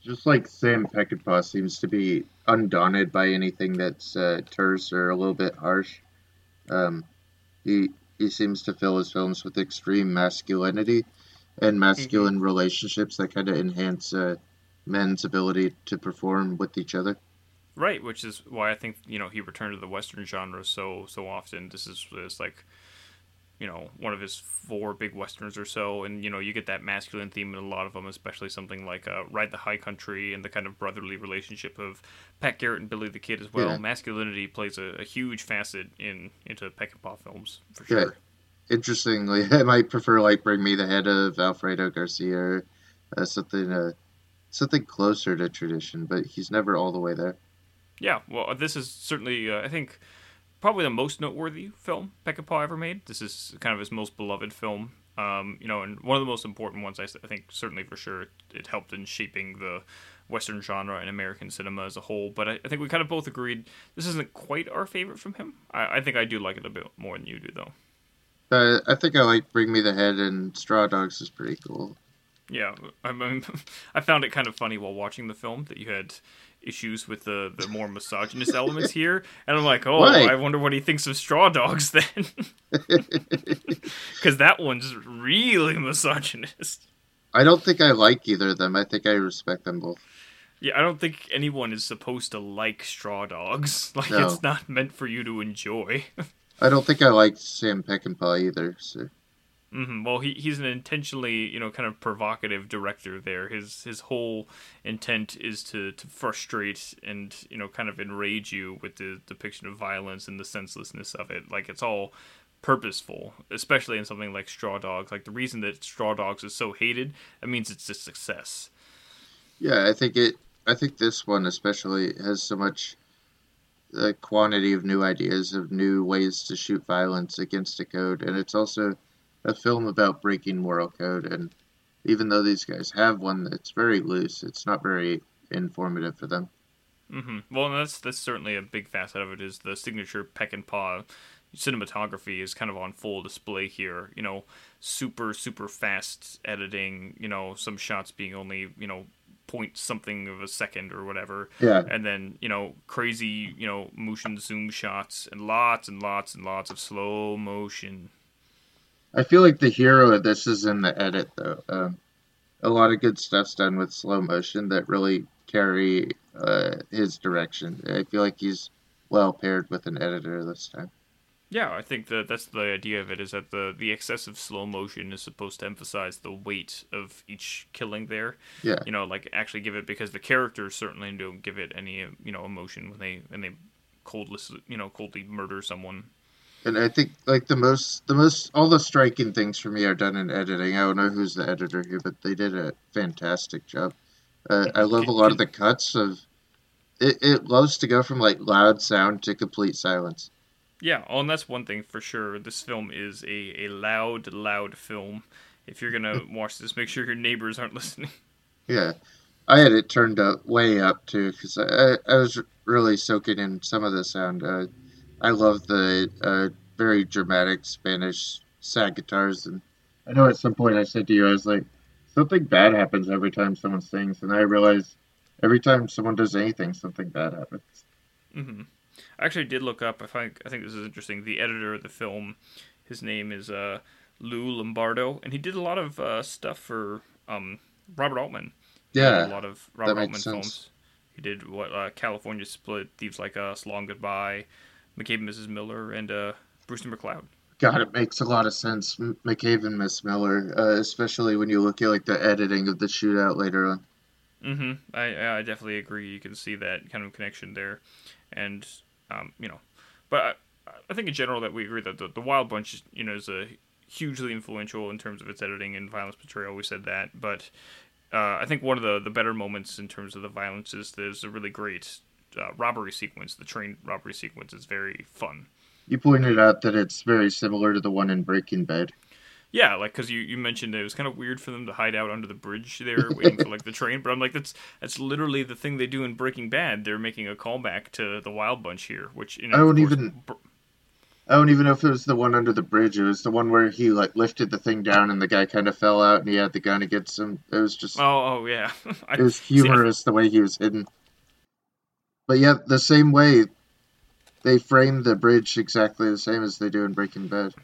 Just like Sam Peckinpah seems to be undaunted by anything that's uh, terse or a little bit harsh. Um, he he seems to fill his films with extreme masculinity and masculine mm-hmm. relationships that kind of enhance uh, men's ability to perform with each other. Right, which is why I think you know he returned to the western genre so so often. This is this like you know one of his four big westerns or so, and you know you get that masculine theme in a lot of them, especially something like uh, Ride the High Country and the kind of brotherly relationship of Pat Garrett and Billy the Kid as well. Yeah. Masculinity plays a, a, huge facet in into Peckinpah films for sure. Yeah. Interestingly, I might prefer like Bring Me the Head of Alfredo Garcia, or, uh, something uh, something closer to tradition, but he's never all the way there. Yeah, well, this is certainly, uh, I think, probably the most noteworthy film Peckinpah ever made. This is kind of his most beloved film. Um, you know, and one of the most important ones, I, think, certainly for sure, it helped in shaping the Western genre and American cinema as a whole. But I, I think we kind of both agreed this isn't quite our favorite from him. I, I think I do like it a bit more than you do, though. Uh, I think I like Bring Me the Head and Straw Dogs is pretty cool. Yeah, I mean, I found it kind of funny while watching the film that you had issues with the the more misogynist elements here, and I'm like, oh, I wonder what he thinks of Straw Dogs then, because that one's really misogynist. I don't think I like either of them. I think I respect them both. Yeah, I don't think anyone is supposed to like Straw Dogs. Like no. it's not meant for you to enjoy. I don't think I like Sam Peckinpah either. So. Mm-hmm. Well, he he's an intentionally, you know, kind of provocative director. There, his his whole intent is to to frustrate and you know kind of enrage you with the depiction of violence and the senselessness of it. Like it's all purposeful, especially in something like Straw Dogs. Like the reason that Straw Dogs is so hated, that means it's a success. Yeah, I think it. I think this one especially has so much the quantity of new ideas of new ways to shoot violence against a code, and it's also a film about breaking moral code. And even though these guys have one that's very loose, it's not very informative for them. Mm-hmm. Well, that's that's certainly a big facet of it. Is the signature Peckinpah cinematography is kind of on full display here. You know, super super fast editing. You know, some shots being only you know point something of a second or whatever. Yeah. And then, you know, crazy, you know, motion zoom shots and lots and lots and lots of slow motion. I feel like the hero of this is in the edit, though. Um, a lot of good stuff's done with slow motion that really carry uh, his direction. I feel like he's well paired with an editor this time. Yeah, I think that that's the idea of it is that the the excessive slow motion is supposed to emphasize the weight of each killing there. Yeah. You know, like actually give it because the characters certainly don't give it any you know emotion when they when they coldless you know coldly murder someone. And I think like the most the most all the striking things for me are done in editing. I don't know who's the editor here, but they did a fantastic job. Uh, I love a lot of the cuts of it. It loves to go from like loud sound to complete silence. Yeah, oh, and that's one thing for sure. This film is a, a loud, loud film. If you're gonna watch this, make sure your neighbors aren't listening. Yeah, I had it turned up way up too because I, I was really soaking in some of the sound. Uh, I love the uh, very dramatic Spanish sad guitars, and I know at some point I said to you, I was like, something bad happens every time someone sings, and I realized every time someone does anything, something bad happens. Mm-hmm. I actually did look up. I think I think this is interesting. The editor of the film, his name is uh, Lou Lombardo, and he did a lot of uh, stuff for um, Robert Altman. Yeah, a lot of Robert Altman films. He did what uh, California Split, Thieves Like Us, Long Goodbye, McCabe and Mrs. Miller, and uh, Brewster McCloud. God, it makes a lot of sense. McCabe and Miss Miller, uh, especially when you look at like the editing of the shootout later on. Mm-hmm. I I definitely agree. You can see that kind of connection there, and um, you know, but I, I, think in general that we agree that the, the Wild Bunch, you know, is a hugely influential in terms of its editing and violence portrayal. We said that, but uh, I think one of the the better moments in terms of the violence is there's a really great uh, robbery sequence. The train robbery sequence is very fun. You pointed out that it's very similar to the one in Breaking Bad. Yeah, like because you, you mentioned it was kind of weird for them to hide out under the bridge there, waiting for like the train. But I'm like, that's that's literally the thing they do in Breaking Bad. They're making a callback to the Wild Bunch here, which you know. I don't even. I don't even know if it was the one under the bridge. It was the one where he like lifted the thing down and the guy kind of fell out and he had the gun against him. It was just. Oh, oh yeah. it was humorous the way he was hidden. But yeah, the same way, they frame the bridge exactly the same as they do in Breaking Bad.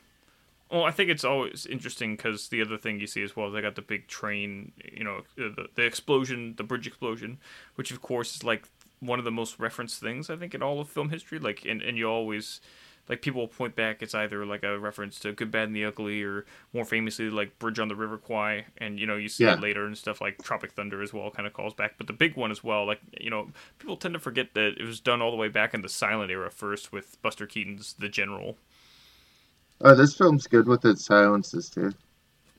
Well, I think it's always interesting because the other thing you see as well is they got the big train, you know, uh, the, the explosion, the bridge explosion, which of course is like one of the most referenced things I think in all of film history. Like, and, and you always like people point back it's either like a reference to Good, Bad, and the Ugly, or more famously like Bridge on the River Kwai, and you know you see yeah. it later and stuff like Tropic Thunder as well, kind of calls back. But the big one as well, like you know people tend to forget that it was done all the way back in the silent era first with Buster Keaton's The General. Oh, this film's good with its silences too.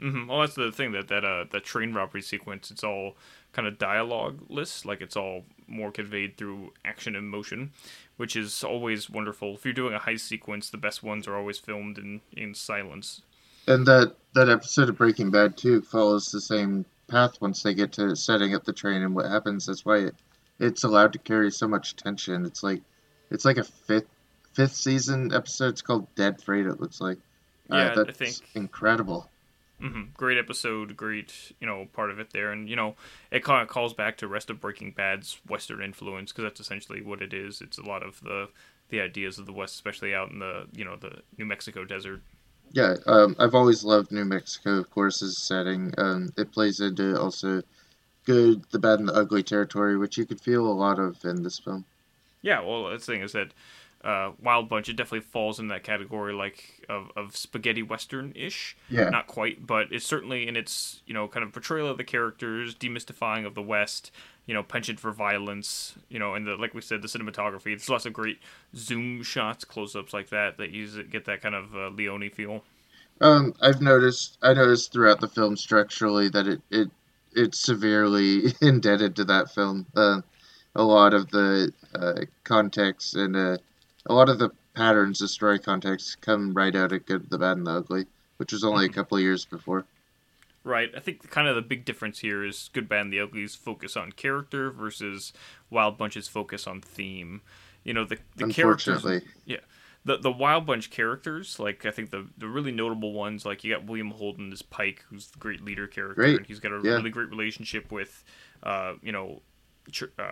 Mm-hmm. Well, that's the thing that that uh that train robbery sequence. It's all kind of dialogueless, like it's all more conveyed through action and motion, which is always wonderful. If you're doing a heist sequence, the best ones are always filmed in in silence. And that that episode of Breaking Bad too follows the same path once they get to setting up the train and what happens. That's why it, it's allowed to carry so much tension. It's like it's like a fifth fifth season episode. It's called Dead Freight. It looks like. Yeah, uh, that's I think incredible. Mm-hmm. Great episode, great you know part of it there, and you know it kind of calls back to rest of Breaking Bad's Western influence because that's essentially what it is. It's a lot of the the ideas of the West, especially out in the you know the New Mexico desert. Yeah, um, I've always loved New Mexico, of course, as a setting. Um, it plays into also good, the bad, and the ugly territory, which you could feel a lot of in this film. Yeah, well, the thing is that uh, Wild Bunch, it definitely falls in that category like of, of spaghetti western ish. Yeah. Not quite, but it's certainly in its you know kind of portrayal of the characters, demystifying of the West, you know, penchant for violence, you know, and the like we said, the cinematography. There's lots of great zoom shots, close ups like that that use it, get that kind of uh, Leone feel. Um, I've noticed. I noticed throughout the film structurally that it it it's severely indebted to that film. Uh, a lot of the uh, context and uh, a lot of the patterns, the story context, come right out of Good, the Bad, and the Ugly, which was only Mm-hmm. a couple of years before. Right. I think kind of the big difference here is Good, Bad, and the Ugly's focus on character versus Wild Bunch's focus on theme. You know, the the characters. Yeah. The the Wild Bunch characters, like I think the the really notable ones, like you got William Holden as Pike, who's the great leader character, Great. and he's got a Yeah. really great relationship with, uh, you know, uh,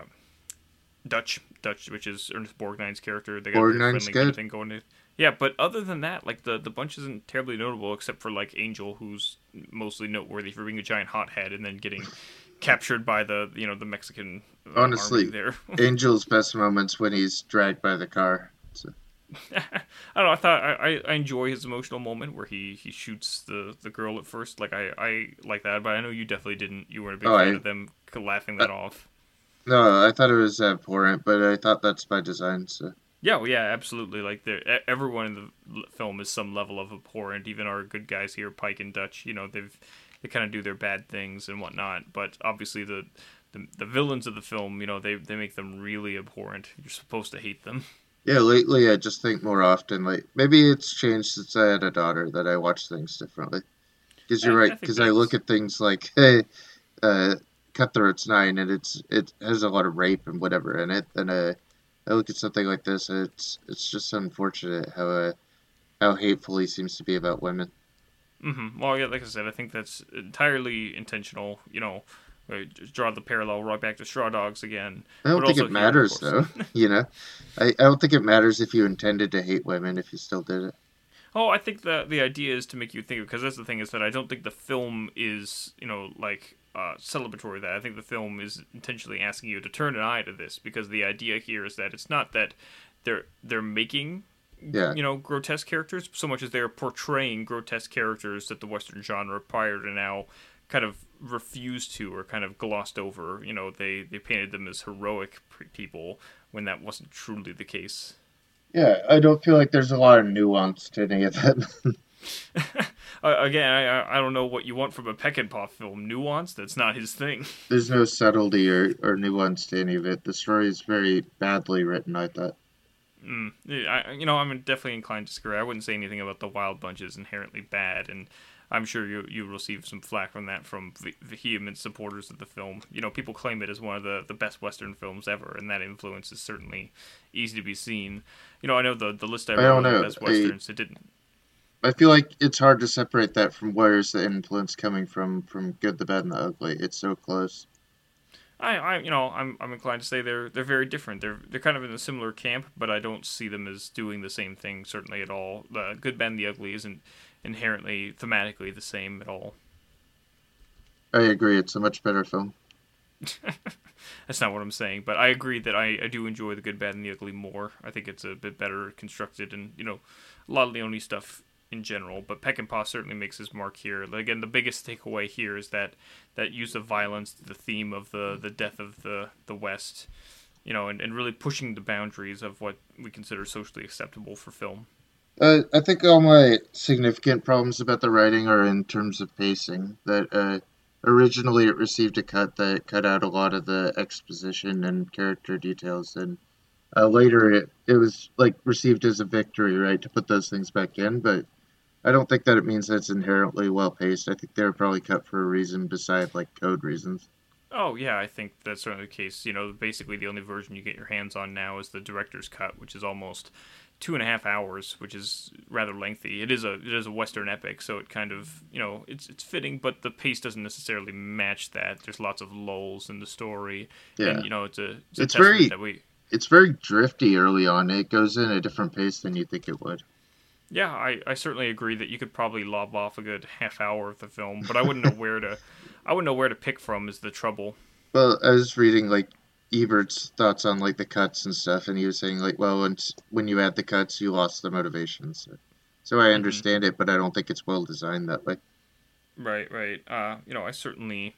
Dutch, Dutch, which is Ernest Borgnine's character. They got Borgnine's friendly kind of good. thing going. To, yeah, but other than that, like the the bunch isn't terribly notable except for like Angel, who's mostly noteworthy for being a giant hothead and then getting captured by the you know the Mexican uh, Honestly, army there. Angel's best moments when he's dragged by the car. So, I don't know. I thought I, I, I enjoy his emotional moment where he, he shoots the, the girl at first. Like I, I like that, but I know you definitely didn't. You weren't a big Oh, fan I- of them laughing that off. No, I thought it was abhorrent, but I thought that's by design. So Yeah, well, yeah, absolutely. Like everyone in the film is some level of abhorrent. Even our good guys here, Pike and Dutch. You know, they've they kind of do their bad things and whatnot. But obviously the, the the villains of the film, you know, they they make them really abhorrent. You're supposed to hate them. yeah, lately I just think more often like maybe it's changed since I had a daughter that I watch things differently. Because you're I- I right. Because I, that's- look at things like hey, uh, Cutthroat's Nine, and it's it has a lot of rape and whatever in it, and uh, I look at something like this, and it's it's just unfortunate how uh, how hateful he seems to be about women. Mm-hmm. Well, yeah, like I said, I think that's entirely intentional. You know, uh, draw the parallel right back to Straw Dogs again. I don't think it matters though. you know, I, I don't think it matters if you intended to hate women if you still did it. Oh, I think the the idea is to make you think because that's the thing is that I don't think the film is you know like uh, celebratory. That I think the film is intentionally asking you to turn an eye to this because the idea here is that it's not that they're they're making Yeah. you know grotesque characters so much as they're portraying grotesque characters that the Western genre prior to now kind of refused to or kind of glossed over. You know, they they painted them as heroic people when that wasn't truly the case. Yeah, I don't feel like there's a lot of nuance to any of that. Again, I I- I don't know what you want from a Peckinpah film. Nuance? That's not his thing. there's no subtlety or, or nuance to any of it. The story is very badly written, I thought. Mm. I, you know, I'm definitely inclined to disagree. I wouldn't say anything about the Wild Bunch is inherently bad, and I'm sure you you receive some flack from that from ve- vehement supporters of the film. You know, people claim it as one of the, the best Western films ever, and that influence is certainly easy to be seen. You know, I know the the list I I wrote of best I- westerns. It didn't. I feel like it's hard to separate that from where's the influence coming from from Good, the Bad, and the Ugly. It's so close. I, I you know I'm, I'm inclined to say they're they're very different. They're they're kind of in a similar camp, but I don't see them as doing the same thing certainly at all. The Good, Bad, and the Ugly isn't inherently thematically the same at all. I agree. It's a much better film. That's not what I'm saying, but I agree that I, I do enjoy the Good, Bad, and the Ugly more. I think it's a bit better constructed and you know a lot of Leone stuff in general. But Peckinpah certainly makes his mark here. Again, the biggest takeaway here is that that use of violence, the theme of the the death of the the West, you know, and, and really pushing the boundaries of what we consider socially acceptable for film. Uh, I think all my significant problems about the writing are in terms of pacing. That uh, originally it received a cut that cut out a lot of the exposition and character details, and uh, later it, it was like received as a victory, right, to put those things back in. But I don't think that it means that it's inherently well paced. I think they were probably cut for a reason beside like code reasons. Oh yeah, I think that's certainly the case. You know, basically the only version you get your hands on now is the director's cut, which is almost two and a half hours, which is rather lengthy. It is a it is a western epic, so it kind of you know it's it's fitting, but the pace doesn't necessarily match that. There's lots of lulls in the story, Yeah. and you know it's a it's, a It's very- that we. It's very drifty early on. It goes in a different pace than you think it would. Yeah, I, I certainly agree that you could probably lob off a good half hour of the film, but I wouldn't know where to I wouldn't know where to pick from is the trouble. Well, I was reading like Ebert's thoughts on like the cuts and stuff, and he was saying like, well, when when you add the cuts, you lost the motivation. So, so I understand mm-hmm. it, but I don't think it's well designed that way. Right, right. Uh, you know, I certainly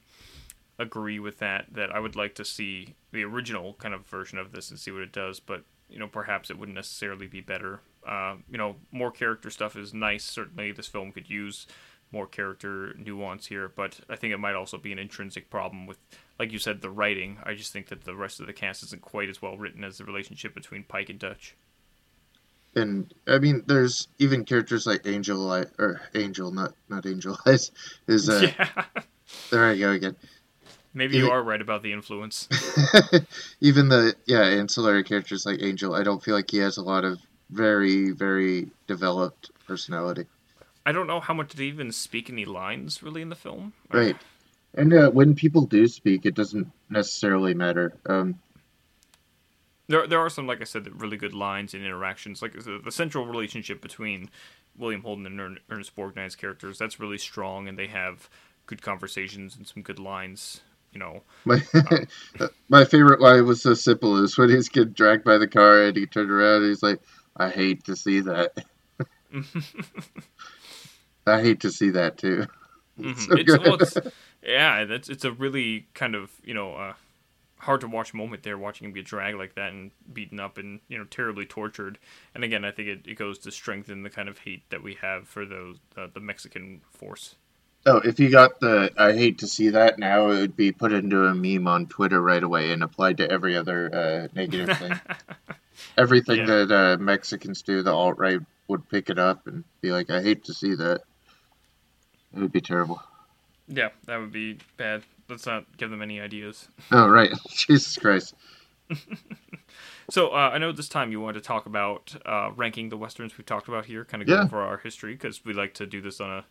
agree with that. That I would like to see the original kind of version of this and see what it does, but you know, perhaps it wouldn't necessarily be better. Uh, you know, more character stuff is nice. Certainly, this film could use more character nuance here, but I think it might also be an intrinsic problem with, like you said, the writing. I just think that the rest of the cast isn't quite as well written as the relationship between Pike and Dutch. And I mean, there's even characters like Angel or Angel, not not Angel Eyes, is uh, yeah. there I go again. Maybe you are right about the influence. even the yeah ancillary characters like Angel, I don't feel like he has a lot of very very developed personality. I don't know how much they even speak any lines really in the film. Right. And uh, when people do speak, it doesn't necessarily matter. Um, there, there are some, like I said, really good lines and interactions. Like the, the central relationship between William Holden and Ernest Borgnine's characters, that's really strong, and they have good conversations and some good lines. You know, my uh, my favorite line was so simple: is when he's getting dragged by the car and he turned around and he's like, "I hate to see that." I hate to see that too. Mm-hmm. So it's, well, it's, yeah, that's it's a really kind of you know uh, hard to watch moment there, watching him get dragged like that and beaten up and you know terribly tortured. And again, I think it, it goes to strengthen the kind of hate that we have for those uh, the Mexican force. Oh, if you got the I hate to see that now, it would be put into a meme on Twitter right away and applied to every other uh, negative thing. Everything yeah. that uh, Mexicans do, the alt right would pick it up and be like, I hate to see that. It would be terrible. Yeah, that would be bad. Let's not give them any ideas. Oh, right. Jesus Christ. so uh, I know this time you wanted to talk about uh, ranking the westerns we've talked about here, kind of yeah. going over our history, because we like to do this on a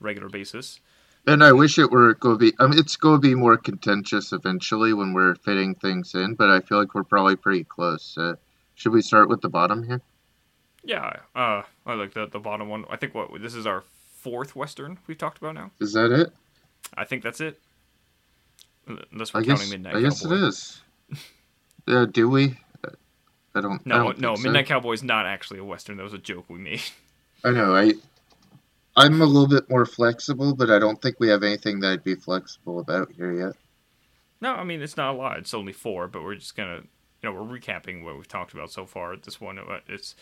regular basis. And I wish it were going to be. I mean, it's going to be more contentious eventually when we're fitting things in, but I feel like we're probably pretty close. Uh, should we start with the bottom here? Yeah, uh, I like the the bottom one. I think what this is our fourth western we've talked about now. Is that it? I think that's it. Unless we're I counting guess, Midnight I guess it is. Yeah, do we? I don't. No, I don't no. Midnight so. Cowboy is not actually a western. That was a joke we made. I know. I I'm a little bit more flexible, but I don't think we have anything that I'd be flexible about here yet. No, I mean it's not a lot. It's only four, but we're just gonna, you know, we're recapping what we've talked about so far. This one, uh, it's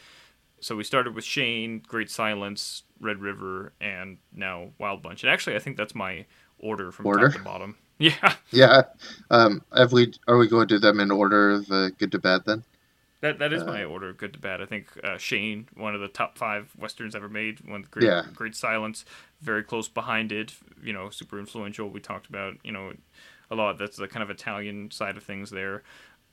so we started with Shane, Great Silence, Red River, and now Wild Bunch. And actually, I think that's my order from order? top to bottom. Yeah. Yeah. Um, have we? Are we going to do them in order of uh, good to bad then? That that is uh, my order, good to bad. I think uh, Shane, one of the top five westerns ever made, one of the great, yeah. great silence, very close behind it. You know, super influential. We talked about you know a lot. That's the kind of Italian side of things there.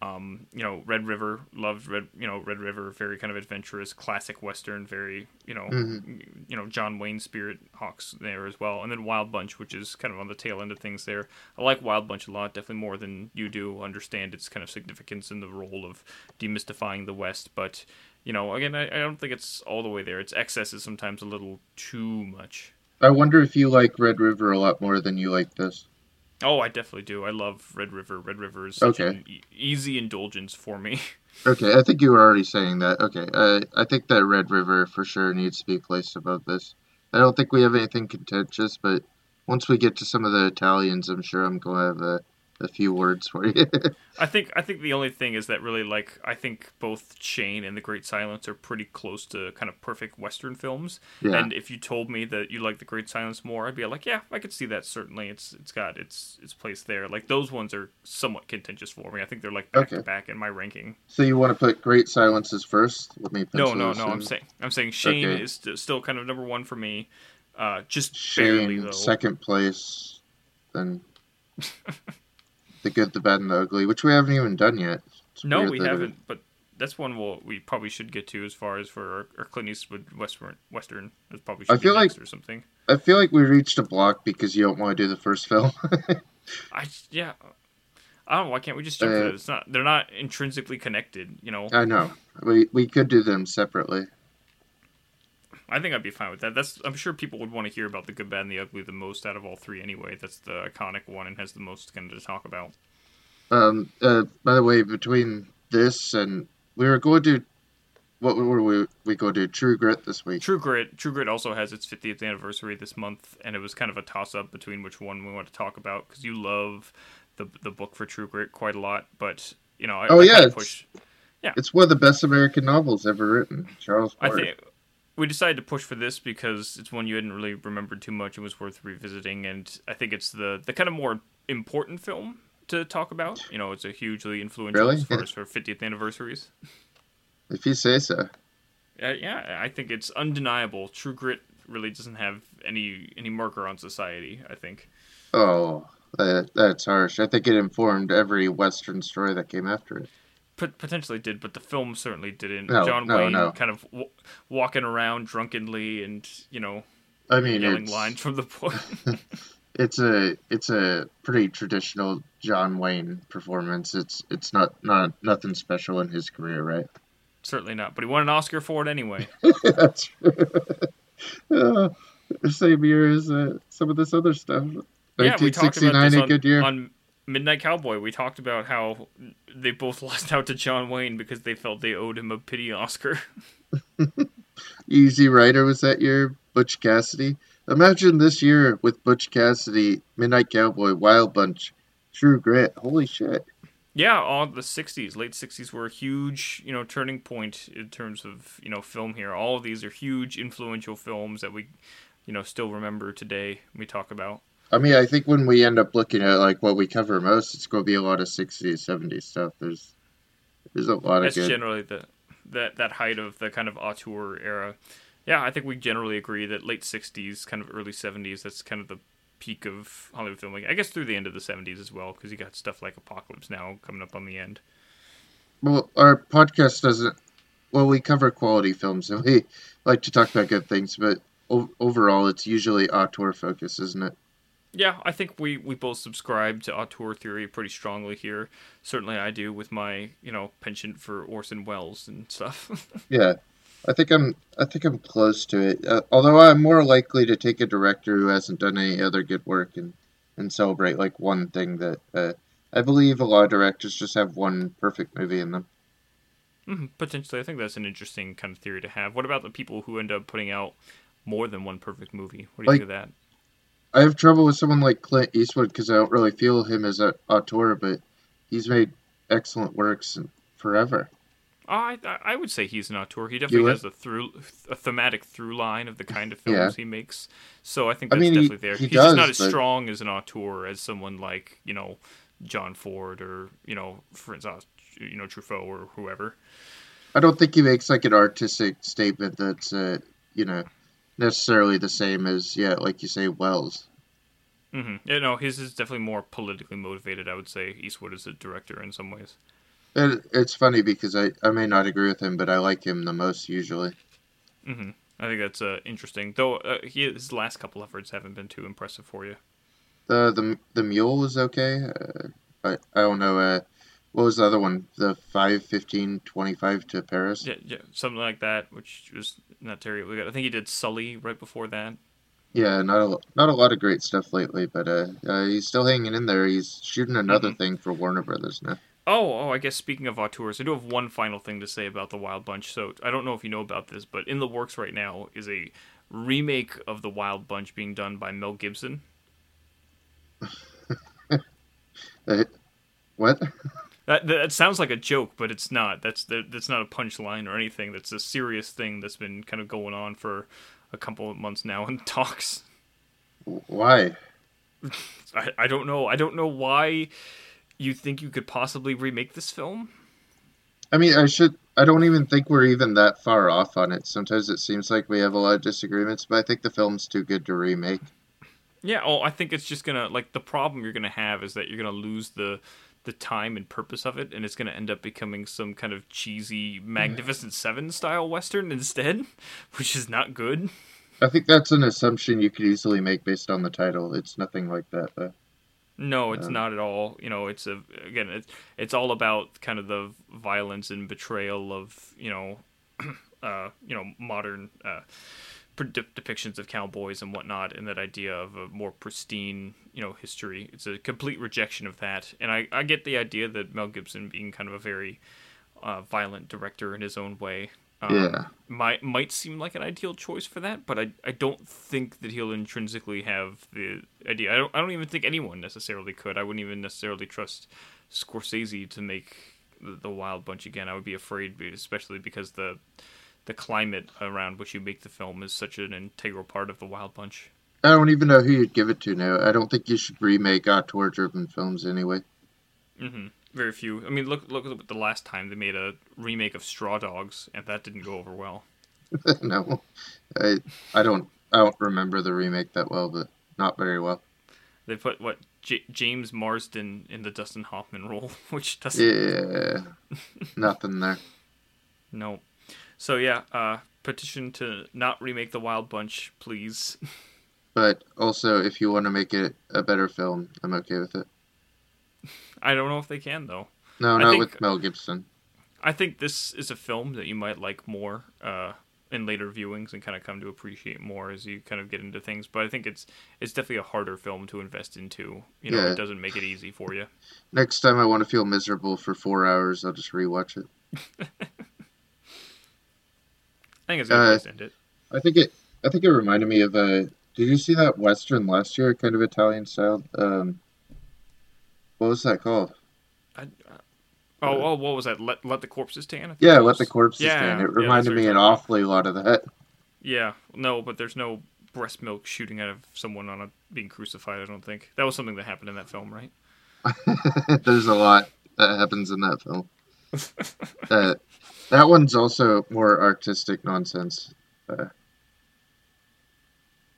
Um, you know, Red River loved Red. You know, Red River, very kind of adventurous, classic western, very you know, mm-hmm. you know John Wayne spirit hawks there as well. And then Wild Bunch, which is kind of on the tail end of things there. I like Wild Bunch a lot, definitely more than you do. Understand its kind of significance in the role of demystifying the West, but you know, again, I, I don't think it's all the way there. Its excess is sometimes a little too much. I wonder if you like Red River a lot more than you like this. Oh, I definitely do. I love Red River. Red River is such okay. an e- easy indulgence for me. Okay, I think you were already saying that. Okay, uh, I think that Red River for sure needs to be placed above this. I don't think we have anything contentious, but once we get to some of the Italians, I'm sure I'm going to have a a few words for you. I think I think the only thing is that really like I think both Shane and The Great Silence are pretty close to kind of perfect Western films. Yeah. And if you told me that you like The Great Silence more, I'd be like, yeah, I could see that. Certainly, it's it's got its its place there. Like those ones are somewhat contentious for me. I think they're like back okay. to back in my ranking. So you want to put Great Silences first? Let me. No, no, no. In. I'm saying I'm saying Shane okay. is still kind of number one for me. Uh, just Shane, barely though. Second place, then. the good, the bad, and the ugly, which we haven't even done yet. It's no, we haven't. But that's one we'll, we probably should get to as far as for our, our Clint Eastwood Western. Western is probably I feel like or something. I feel like we reached a block because you don't want to do the first film. I yeah. I don't know. Why can't we just jump uh, to it? It's not. They're not intrinsically connected. You know. I know. We we could do them separately. I think I'd be fine with that. That's I'm sure people would want to hear about the good, bad, and the ugly the most out of all three anyway. That's the iconic one and has the most kind of to talk about. Um, uh, by the way, between this and we were going to what were we we go to do? True Grit this week. True Grit. True Grit also has its 50th anniversary this month, and it was kind of a toss up between which one we want to talk about because you love the the book for True Grit quite a lot, but you know, I, oh I yeah, push. it's one of the best American novels ever written. Charles I think we decided to push for this because it's one you hadn't really remembered too much and was worth revisiting, and I think it's the the kind of more important film to talk about. You know, it's a hugely influential Really? as far as for 50th anniversaries. If you say so. Uh, yeah, I think it's undeniable. True Grit really doesn't have any any marker on society. I think. Oh, that, that's harsh. I think it informed every Western story that came after it. Pot- potentially did, but the film certainly didn't. No, John no, Wayne no. kind of w- walking around drunkenly and you know I mean, yelling lines from the book. it's a it's a pretty traditional John Wayne performance. It's it's not not nothing special in his career, right? certainly not, but he won an Oscar for it anyway. that's true. uh, same year as uh, some of this other stuff. yeah, we talked about 1969, this a on, good year. on Midnight Cowboy. We talked about how they both lost out to John Wayne because they felt they owed him a pity Oscar. Easy Rider was that year. Butch Cassidy. Imagine this year with Butch Cassidy, Midnight Cowboy, Wild Bunch, True Grit. Holy shit! Yeah, all the '60s, late '60s were a huge, you know, turning point in terms of you know film here. All of these are huge, influential films that we, you know, still remember today. We talk about. I mean, I think when we end up looking at like what we cover most, it's going to be a lot of '60s, '70s stuff. There's there's a lot of That's good. generally the that that height of the kind of auteur era. Yeah, I think we generally agree that late '60s, kind of early '70s, that's kind of the peak of Hollywood filmmaking. I guess through the end of the '70s as well, because you got stuff like Apocalypse Now coming up on the end. Well, our podcast doesn't. Well, we cover quality films and we like to talk about good things, but o- overall, it's usually auteur focus, isn't it? Yeah, I think we, we both subscribe to auteur theory pretty strongly here. Certainly, I do with my you know penchant for Orson Welles and stuff. Yeah, I think I'm. I think I'm close to it. Uh, although I'm more likely to take a director who hasn't done any other good work and and celebrate like one thing that uh, I believe a lot of directors just have one perfect movie in them. Mhm, Potentially, I think that's an interesting kind of theory to have. What about the people who end up putting out more than one perfect movie? What do you Like- think of that? I have trouble with someone like Clint Eastwood because I don't really feel him as an auteur, but he's made excellent works forever. I I I would say he's an auteur. He definitely has a through a thematic through line of the kind of films Yeah. he makes. So I think I that's mean, he- definitely there. he he's just not as but- strong as an auteur as someone like you know John Ford or you know for instance you know Truffaut or whoever. I don't think he makes like an artistic statement that's uh, you know necessarily the same as yeah, like you say, Welles. hmm Yeah, no, his is definitely more politically motivated. I would say Eastwood is a director in some ways. And it's funny because I, I may not agree with him, but I like him the most usually. hmm I think that's uh, interesting. Though uh, he, his last couple efforts haven't been too impressive for you. The the the mule was okay. Uh, I I don't know. What was the other one? The five fifteen twenty five to Paris. Yeah, yeah, something like that, which was not terribly good. I think he did Sully right before that. Yeah, not a not a lot of great stuff lately, but uh, uh he's still hanging in there. He's shooting another Mhm. thing for Warner Brothers now. Oh, oh, I guess speaking of auteurs, I do have one final thing to say about the Wild Bunch. So I don't know if you know about this, but in the works right now is a remake of the Wild Bunch being done by Mel Gibson. What? That, that sounds like a joke, but it's not. That's that, that's not a punchline or anything. That's a serious thing that's been kind of going on for a couple of months now in talks. Why? I, I don't know. I don't know why you think you could possibly remake this film. I mean, I should. I don't even think we're even that far off on it. Sometimes it seems like we have a lot of disagreements, but I think the film's too good to remake. Yeah, oh, I think it's just gonna like the problem you're gonna have is that you're gonna lose the the time and purpose of it, and it's gonna end up becoming some kind of cheesy Magnificent Seven style western instead, which is not good. I think that's an assumption you could easily make based on the title. It's nothing like that, though. No, it's Um, not at all. You know, it's a again, it's it's all about kind of the violence and betrayal of you know, uh, you know, modern uh, depictions of cowboys and whatnot, and that idea of a more pristine, you know, history. It's a complete rejection of that. And I, I get the idea that Mel Gibson, being kind of a very uh, violent director in his own way, um, yeah, might might seem like an ideal choice for that. But I, I don't think that he'll intrinsically have the idea. I don't I don't even think anyone necessarily could. I wouldn't even necessarily trust Scorsese to make the, the Wild Bunch again. I would be afraid, especially because the the climate around which you make the film is such an integral part of the Wild Bunch. I don't even know who you'd give it to now. I don't think you should remake auteur-driven films anyway. Mm-hmm. Very few. I mean, look look at the last time they made a remake of Straw Dogs, and that didn't go over well. no, I I don't I don't remember the remake that well, but not very well. They put what J- James Marsden in the Dustin Hoffman role, which doesn't. Yeah, nothing there. No. So yeah, uh, petition to not remake the Wild Bunch, please. But also, if you want to make it a better film, I'm okay with it. I don't know if they can though. No, not think, with Mel Gibson. I think this is a film that you might like more uh, in later viewings and kind of come to appreciate more as you kind of get into things. But I think it's it's definitely a harder film to invest into. You know, yeah. it doesn't make it easy for you. Next time I want to feel miserable for four hours, I'll just rewatch it. I think it's a good uh, to end it. I think it. I think it reminded me of a. Did you see that western last year? Kind of Italian style. Um, what was that called? I, uh, oh, oh, what was that? Let Let the corpses tan. Yeah, Let the corpses yeah, tan. It reminded yeah, me an awfully lot of that. Yeah, no, but there's no breast milk shooting out of someone on a being crucified. I don't think that was something that happened in that film, right? there's a lot that happens in that film. Uh, that one's also more artistic nonsense. Uh,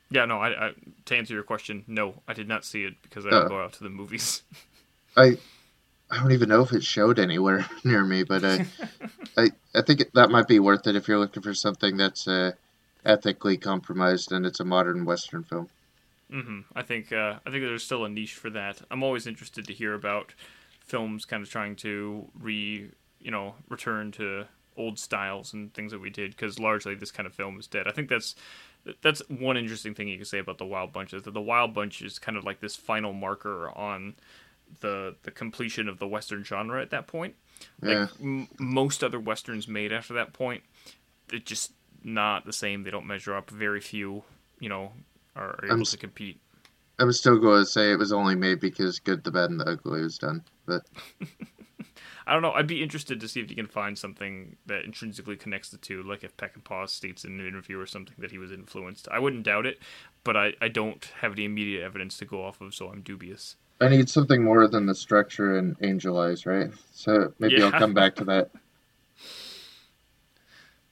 yeah, no. I, I, to answer your question, no, I did not see it because I don't uh, go out to the movies. I I don't even know if it showed anywhere near me, but I I I think that might be worth it if you're looking for something that's uh, ethically compromised and it's a modern Western film. Mm-hmm. I think uh, I think there's still a niche for that. I'm always interested to hear about films kind of trying to re you know return to old styles and things that we did because largely this kind of film is dead. I think that's that's one interesting thing you can say about the Wild Bunch is that the Wild Bunch is kind of like this final marker on the the completion of the Western genre at that point. Yeah. Like m- most other westerns made after that point, they're just not the same. They don't measure up. Very few, you know, are able I'm, to compete. I was still going to say it was only made because Good, the Bad, and the Ugly was done, but I don't know. I'd be interested to see if you can find something that intrinsically connects the two, like if Peckinpah states in an interview or something that he was influenced. I wouldn't doubt it, but I, I don't have any immediate evidence to go off of, so I'm dubious. I need something more than the structure and Angel Eyes, right? So maybe yeah. I'll come back to that.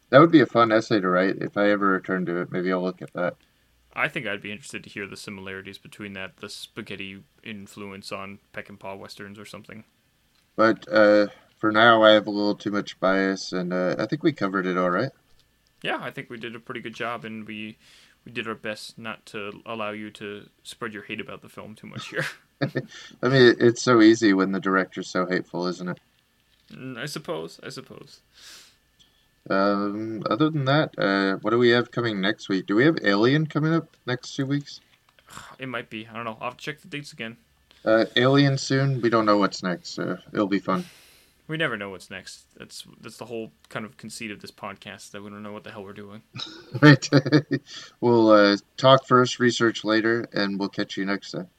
That would be a fun essay to write if I ever return to it. Maybe I'll look at that. I think I'd be interested to hear the similarities between that, the spaghetti influence on Peckinpah westerns or something. But uh, for now, I have a little too much bias, and uh, I think we covered it all right. Yeah, I think we did a pretty good job, and we we did our best not to allow you to spread your hate about the film too much here. I mean, it's so easy when the director's so hateful, isn't it? Mm, I suppose. I suppose. Um, other than that, uh, what do we have coming next week? Do we have Alien coming up next two weeks? It might be. I don't know. I'll have to check the dates again. Uh, Alien soon. We don't know what's next, so it'll be fun. We never know what's next. That's that's the whole kind of conceit of this podcast that we don't know what the hell we're doing. right. we'll uh, talk first, research later, and we'll catch you next time.